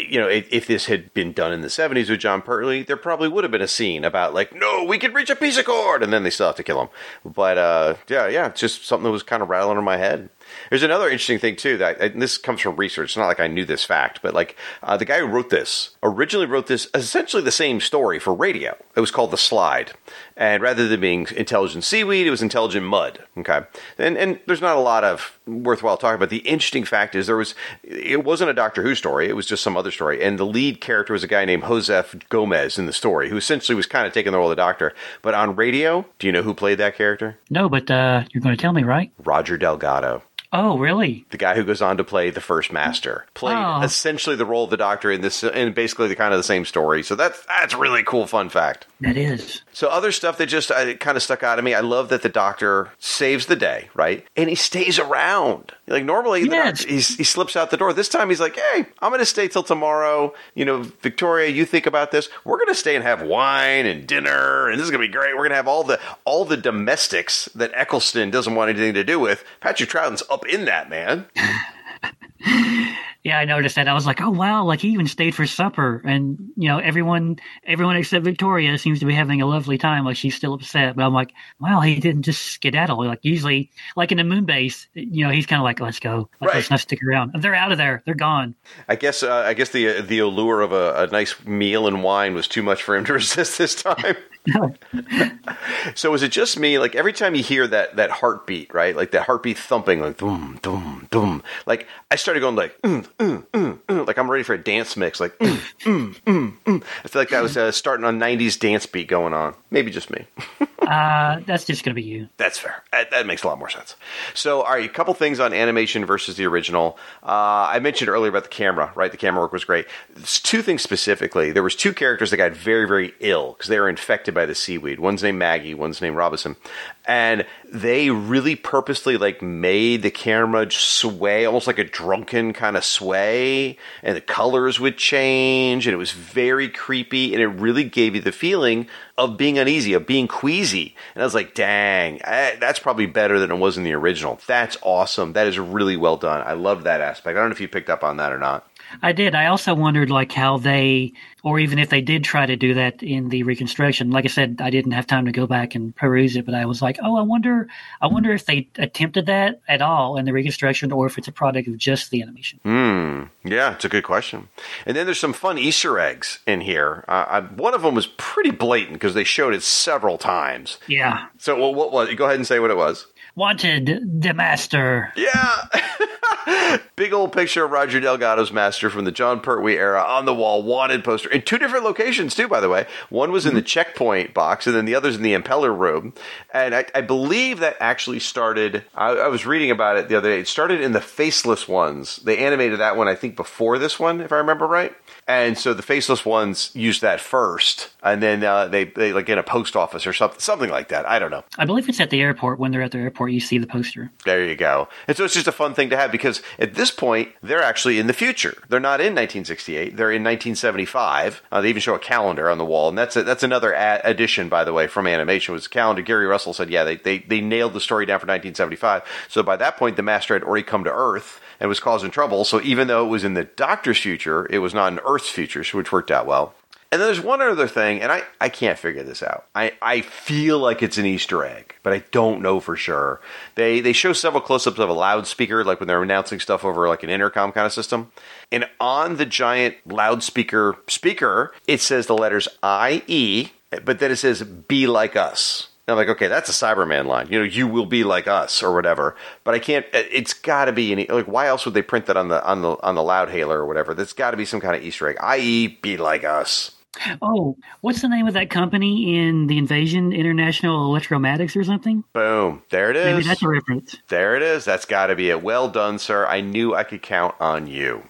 You know, if, if this had been done in the 70s with Jon Pertwee, there probably would have been a scene about like, no, we could reach a peace accord, and then they still have to kill him. But uh, yeah, yeah, it's just something that was kind of rattling in my head. There's another interesting thing too that and this comes from research. It's not like I knew this fact, but like uh, the guy who wrote this originally wrote this essentially the same story for radio. It was called The Slide, and rather than being intelligent seaweed, it was intelligent mud. Okay, and and there's not a lot of worthwhile talking about. The interesting fact is there was it wasn't a Doctor Who story. It was just some other story, and the lead character was a guy named Joseph Gomez in the story, who essentially was kind of taking the role of the Doctor. But on radio, do you know who played that character? no but uh you're going to tell me right Roger Delgado. Oh really? The guy who goes on to play the first master. Played Oh. essentially the role of the doctor in this in basically the kind of the same story. So that's that's really cool fun fact that is. So other stuff that just uh, kind of stuck out to me i love that the doctor saves the day right? And he stays around. Like normally the doctor, he's, he slips out the door. This time he's like hey i'm going to stay till tomorrow. You know victoria you think about this. We're going to stay and have wine and dinner and this is going to be great. We're going to have all the all the domestics that eccleston doesn't want anything to do with. Patrick troughton's up in that man *laughs* Yeah, I noticed that. I was like, "Oh wow!" Like he even stayed for supper, and you know, everyone, everyone except Victoria seems to be having a lovely time. Like she's still upset, but I'm like, "Wow, he didn't just skedaddle." Like usually, like in the moon base, you know, he's kind of like, "Let's go, like, Right. let's not stick around." They're out of there. They're gone. I guess uh, I guess the the allure of a, a nice meal and wine was too much for him to *laughs* resist this time. *laughs* so is it just me? Like every time you hear that that heartbeat, right? Like that heartbeat thumping, like boom, boom, boom. Like I started going like, mm, mm, mm, mm, like I'm ready for a dance mix. Like, mm, mm. I feel like that was uh, starting on '90s dance beat going on. Maybe just me. *laughs* uh, that's just gonna be you. That's fair. That, that makes a lot more sense. So, all right, a couple things on animation versus the original. Uh, I mentioned earlier about the camera, right? The camera work was great. It's two things specifically. There was two characters that got very, very ill because they were infected by the seaweed. One's named Maggie. One's named Robinson, and they really purposely like made the camera sway, almost like a drunken kind of sway, and the colors would change, and it was very creepy, and it really gave you the feeling of being uneasy, of being queasy. And I was like, dang, I, that's probably better than it was in the original. That's awesome. That is really well done. I love that aspect. I don't know if you picked up on that or not. I did. I also wondered like how they, or even if they did try to do that in the reconstruction. Like I said, I didn't have time to go back and peruse it, but I was like, oh, I wonder, I wonder if they attempted that at all in the reconstruction, or if it's a product of just the animation. Hmm. Yeah, it's a good question. And then there's some fun Easter eggs in here. Uh, I, one of them was pretty blatant because they showed it several times. Yeah. So what, what was? Go ahead and say what it was. Wanted the master. Yeah. *laughs* Big old picture of Roger Delgado's master from the Jon Pertwee era on the wall, wanted poster in two different locations too. By the way, one was in the checkpoint box, and then the other's in the impeller room. And I, I believe that actually started. I, I was reading about it the other day. It started in the faceless ones. They animated that one, I think, before this one, if I remember right. And so the faceless ones use that first, and then uh, they they like in a post office or something, something like that. I don't know. I believe it's at the airport. When they're at the airport, you see the poster. There you go. And so it's just a fun thing to have because at this point, they're actually in the future. They're not in 1968. They're in 1975. Uh, they even show a calendar on the wall. And that's a, that's another a- addition, by the way, from animation was a calendar. Gary Russell said, yeah, they, they, they nailed the story down for 1975. So by that point, the Master had already come to Earth and was causing trouble. So even though it was in the Doctor's future, it was not in Earth's future, which worked out well. And then there's one other thing, and I, I can't figure this out. I, I feel like it's an Easter egg, but I don't know for sure. They they show several close ups of a loudspeaker, like when they're announcing stuff over like an intercom kind of system. And on the giant loudspeaker speaker, it says the letters I E, but then it says be like us. And I'm like, okay, that's a Cyberman line. You know, you will be like us or whatever. But I can't. It's got to be any. Like, why else would they print that on the on the on the loud hailer or whatever? That's got to be some kind of Easter egg. I.e., be like us. Oh, what's the name of that company in the Invasion International Electromatics or something? Boom. There it is. Maybe that's a reference. There it is. That's got to be it. Well done, sir. I knew I could count on you.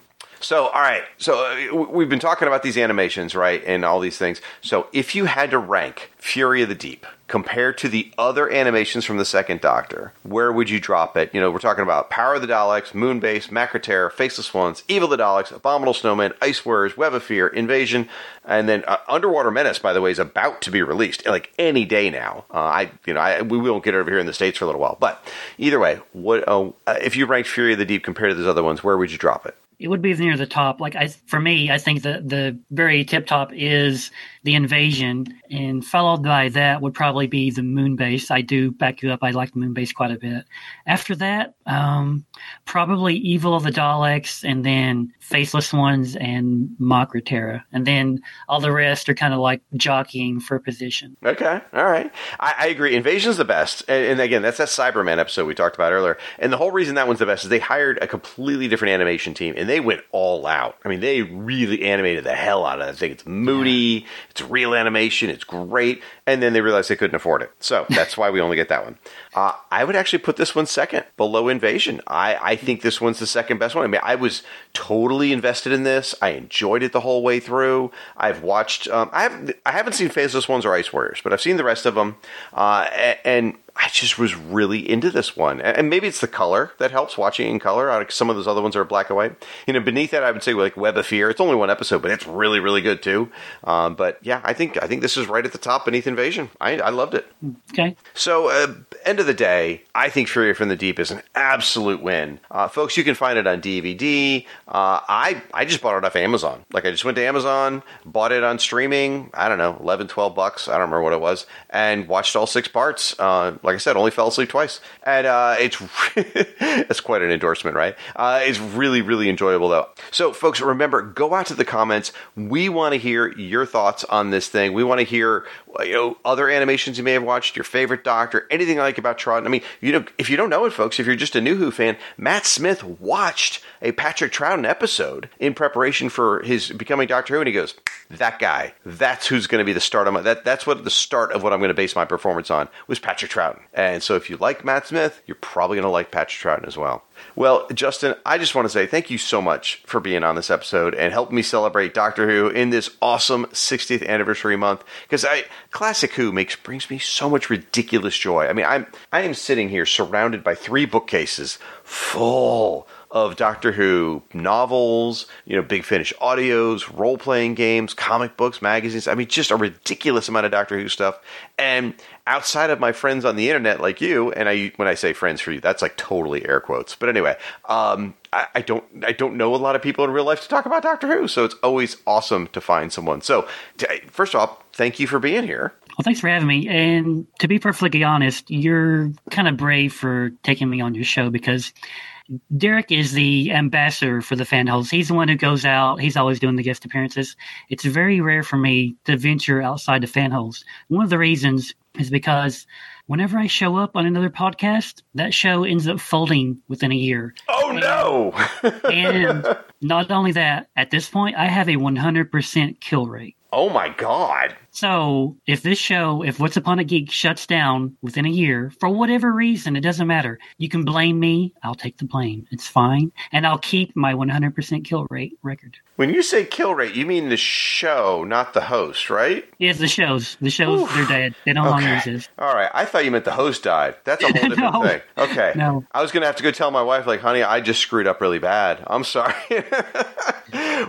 So, all right. So, uh, we've been talking about these animations, right? And all these things. So, if you had to rank Fury of the Deep compared to the other animations from the second Doctor, where would you drop it? You know, we're talking about Power of the Daleks, Moonbase, Macra Terror, Faceless Ones, Evil the Daleks, Abominable Snowman, Ice Warriors, Web of Fear, Invasion, and then uh, Underwater Menace. By the way, is about to be released like any day now. Uh, I, you know, I, we won't get it over here in the states for a little while, but either way, what uh, if you ranked Fury of the Deep compared to those other ones? Where would you drop it? It would be near the top. Like I, for me, I think the the very tip top is the invasion, and followed by that would probably be the moon base. I do back you up. I like the moon base quite a bit. After that, um, probably Evil of the Daleks, and then Faceless Ones and Macra Terror, and then all the rest are kind of like jockeying for position. Okay, all right, I, I agree. Invasion's the best, and, and again, that's that Cyberman episode we talked about earlier. And the whole reason that one's the best is they hired a completely different animation team, and they went all out. I mean, they really animated the hell out of that thing. It's moody, it's real animation, it's great. And then they realized they couldn't afford it, so *laughs* that's why we only get that one. Uh, I would actually put this one second, below Invasion. I, I think this one's the second best one. I mean, I was totally invested in this. I enjoyed it the whole way through. I've watched. Um, I haven't. I haven't seen Faceless Ones or Ice Warriors, but I've seen the rest of them. Uh, and I just was really into this one, and maybe it's the color that helps. Watching in color, some of those other ones are black and white. You know, beneath that, I would say like Web of Fear. It's only one episode, but it's really, really good too. Um, but yeah, I think I think this is right at the top beneath Invasion. I, I loved it. Okay. So, uh, end of the day, I think Fury from the Deep is an absolute win, uh, folks. You can find it on DVD. Uh, I I just bought it off Amazon. Like I just went to Amazon, bought it on streaming. I don't know, 11, 12 bucks. I don't remember what it was, and watched all six parts. Uh, like I said, only fell asleep twice, and uh, it's *laughs* that's quite an endorsement, right? Uh, it's really, really enjoyable though. So, folks, remember, go out to the comments. We want to hear your thoughts on this thing. We want to hear you know other animations you may have watched, your favorite Doctor, anything like about Troughton. I mean, you know, if you don't know it, folks, if you're just a new Who fan, Matt Smith watched a Patrick Troughton episode in preparation for his becoming Doctor Who, and he goes, "That guy, that's who's going to be the start of my that. That's what the start of what I'm going to base my performance on was Patrick Troughton." And so, if you like Matt Smith, you're probably going to like Patrick Troughton as well. Well, Justin, I just want to say thank you so much for being on this episode and helping me celebrate Doctor Who in this awesome 60th anniversary month. Because I classic Who makes brings me so much ridiculous joy. I mean, I'm I am sitting here surrounded by three bookcases full of Doctor Who novels, you know, Big Finish audios, role playing games, comic books, magazines. I mean, just a ridiculous amount of Doctor Who stuff. And outside of my friends on the internet like you, and I when I say friends for you, that's like totally air quotes. But anyway, um, I, I, don't I don't know a lot of people in real life to talk about Doctor Who, so it's always awesome to find someone. So t- first off, thank you for being here. Well, thanks for having me. And to be perfectly honest, you're kind of brave for taking me on your show because Derek is the ambassador for the Fanholes. He's the one who goes out. He's always doing the guest appearances. It's very rare for me to venture outside the Fanholes. One of the reasons is because whenever I show up on another podcast, that show ends up folding within a year. Oh and, no! and not only that, at this point, I have a 100% kill rate. Oh my god. So, if this show, if Once Upon a Geek shuts down within a year, for whatever reason, it doesn't matter. You can blame me. I'll take the blame. It's fine. And I'll keep my 100% kill rate record. When you say kill rate, you mean the show, not the host, right? Yes, the shows. The shows, Oof. they're dead. They no okay. longer exist. All right. I thought you meant the host died. That's a *laughs* whole different no. thing. Okay. No. I was going to have to go tell my wife, like, honey, I just screwed up really bad. I'm sorry. *laughs*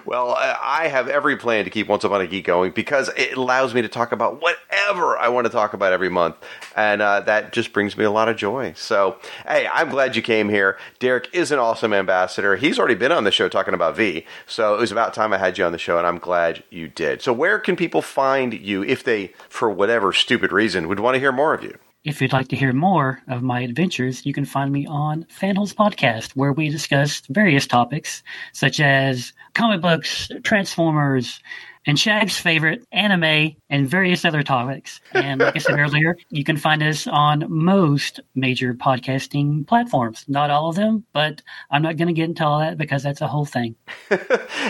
well, I have every plan to keep Once Upon a Geek going because it allows me to talk about whatever I want to talk about every month. And uh, that just brings me a lot of joy. So, hey, I'm glad you came here. Derek is an awesome ambassador. He's already been on the show talking about V. So it was about time I had you on the show, and I'm glad you did. So, where can people find you if they, for whatever stupid reason, would want to hear more of you? If you'd like to hear more of my adventures, you can find me on Fanholes Podcast, where we discuss various topics such as comic books, Transformers, and Shag's favorite anime and various other topics. And like I said *laughs* earlier, you can find us on most major podcasting platforms. Not all of them, but I'm not going to get into all that because that's a whole thing. *laughs*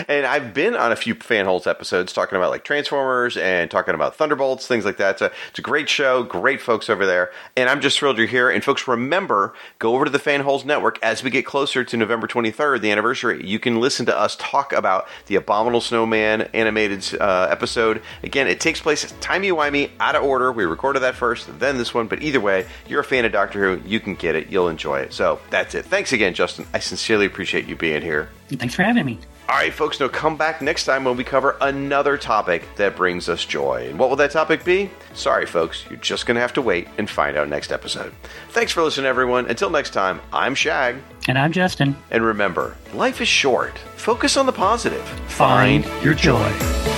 and I've been on a few Fanholes episodes talking about like Transformers and talking about Thunderbolts, things like that. It's a, it's a great show, great folks over there. And I'm just thrilled you're here. And folks, remember, go over to the Fanholes Network as we get closer to November 23rd, the anniversary. You can listen to us talk about the Abominable Snowman animated uh, episode. Again, it takes place timey-wimey, out of order. We recorded that first, then this one. But either way, you're a fan of Doctor Who, you can get it. You'll enjoy it. So that's it. Thanks again, Justin. I sincerely appreciate you being here. Thanks for having me. All right, folks, now come back next time when we cover another topic that brings us joy. And what will that topic be? Sorry, folks, you're just going to have to wait and find out next episode. Thanks for listening, everyone. Until next time, I'm Shag. And I'm Justin. And remember, life is short. Focus on the positive. Find, Find your joy.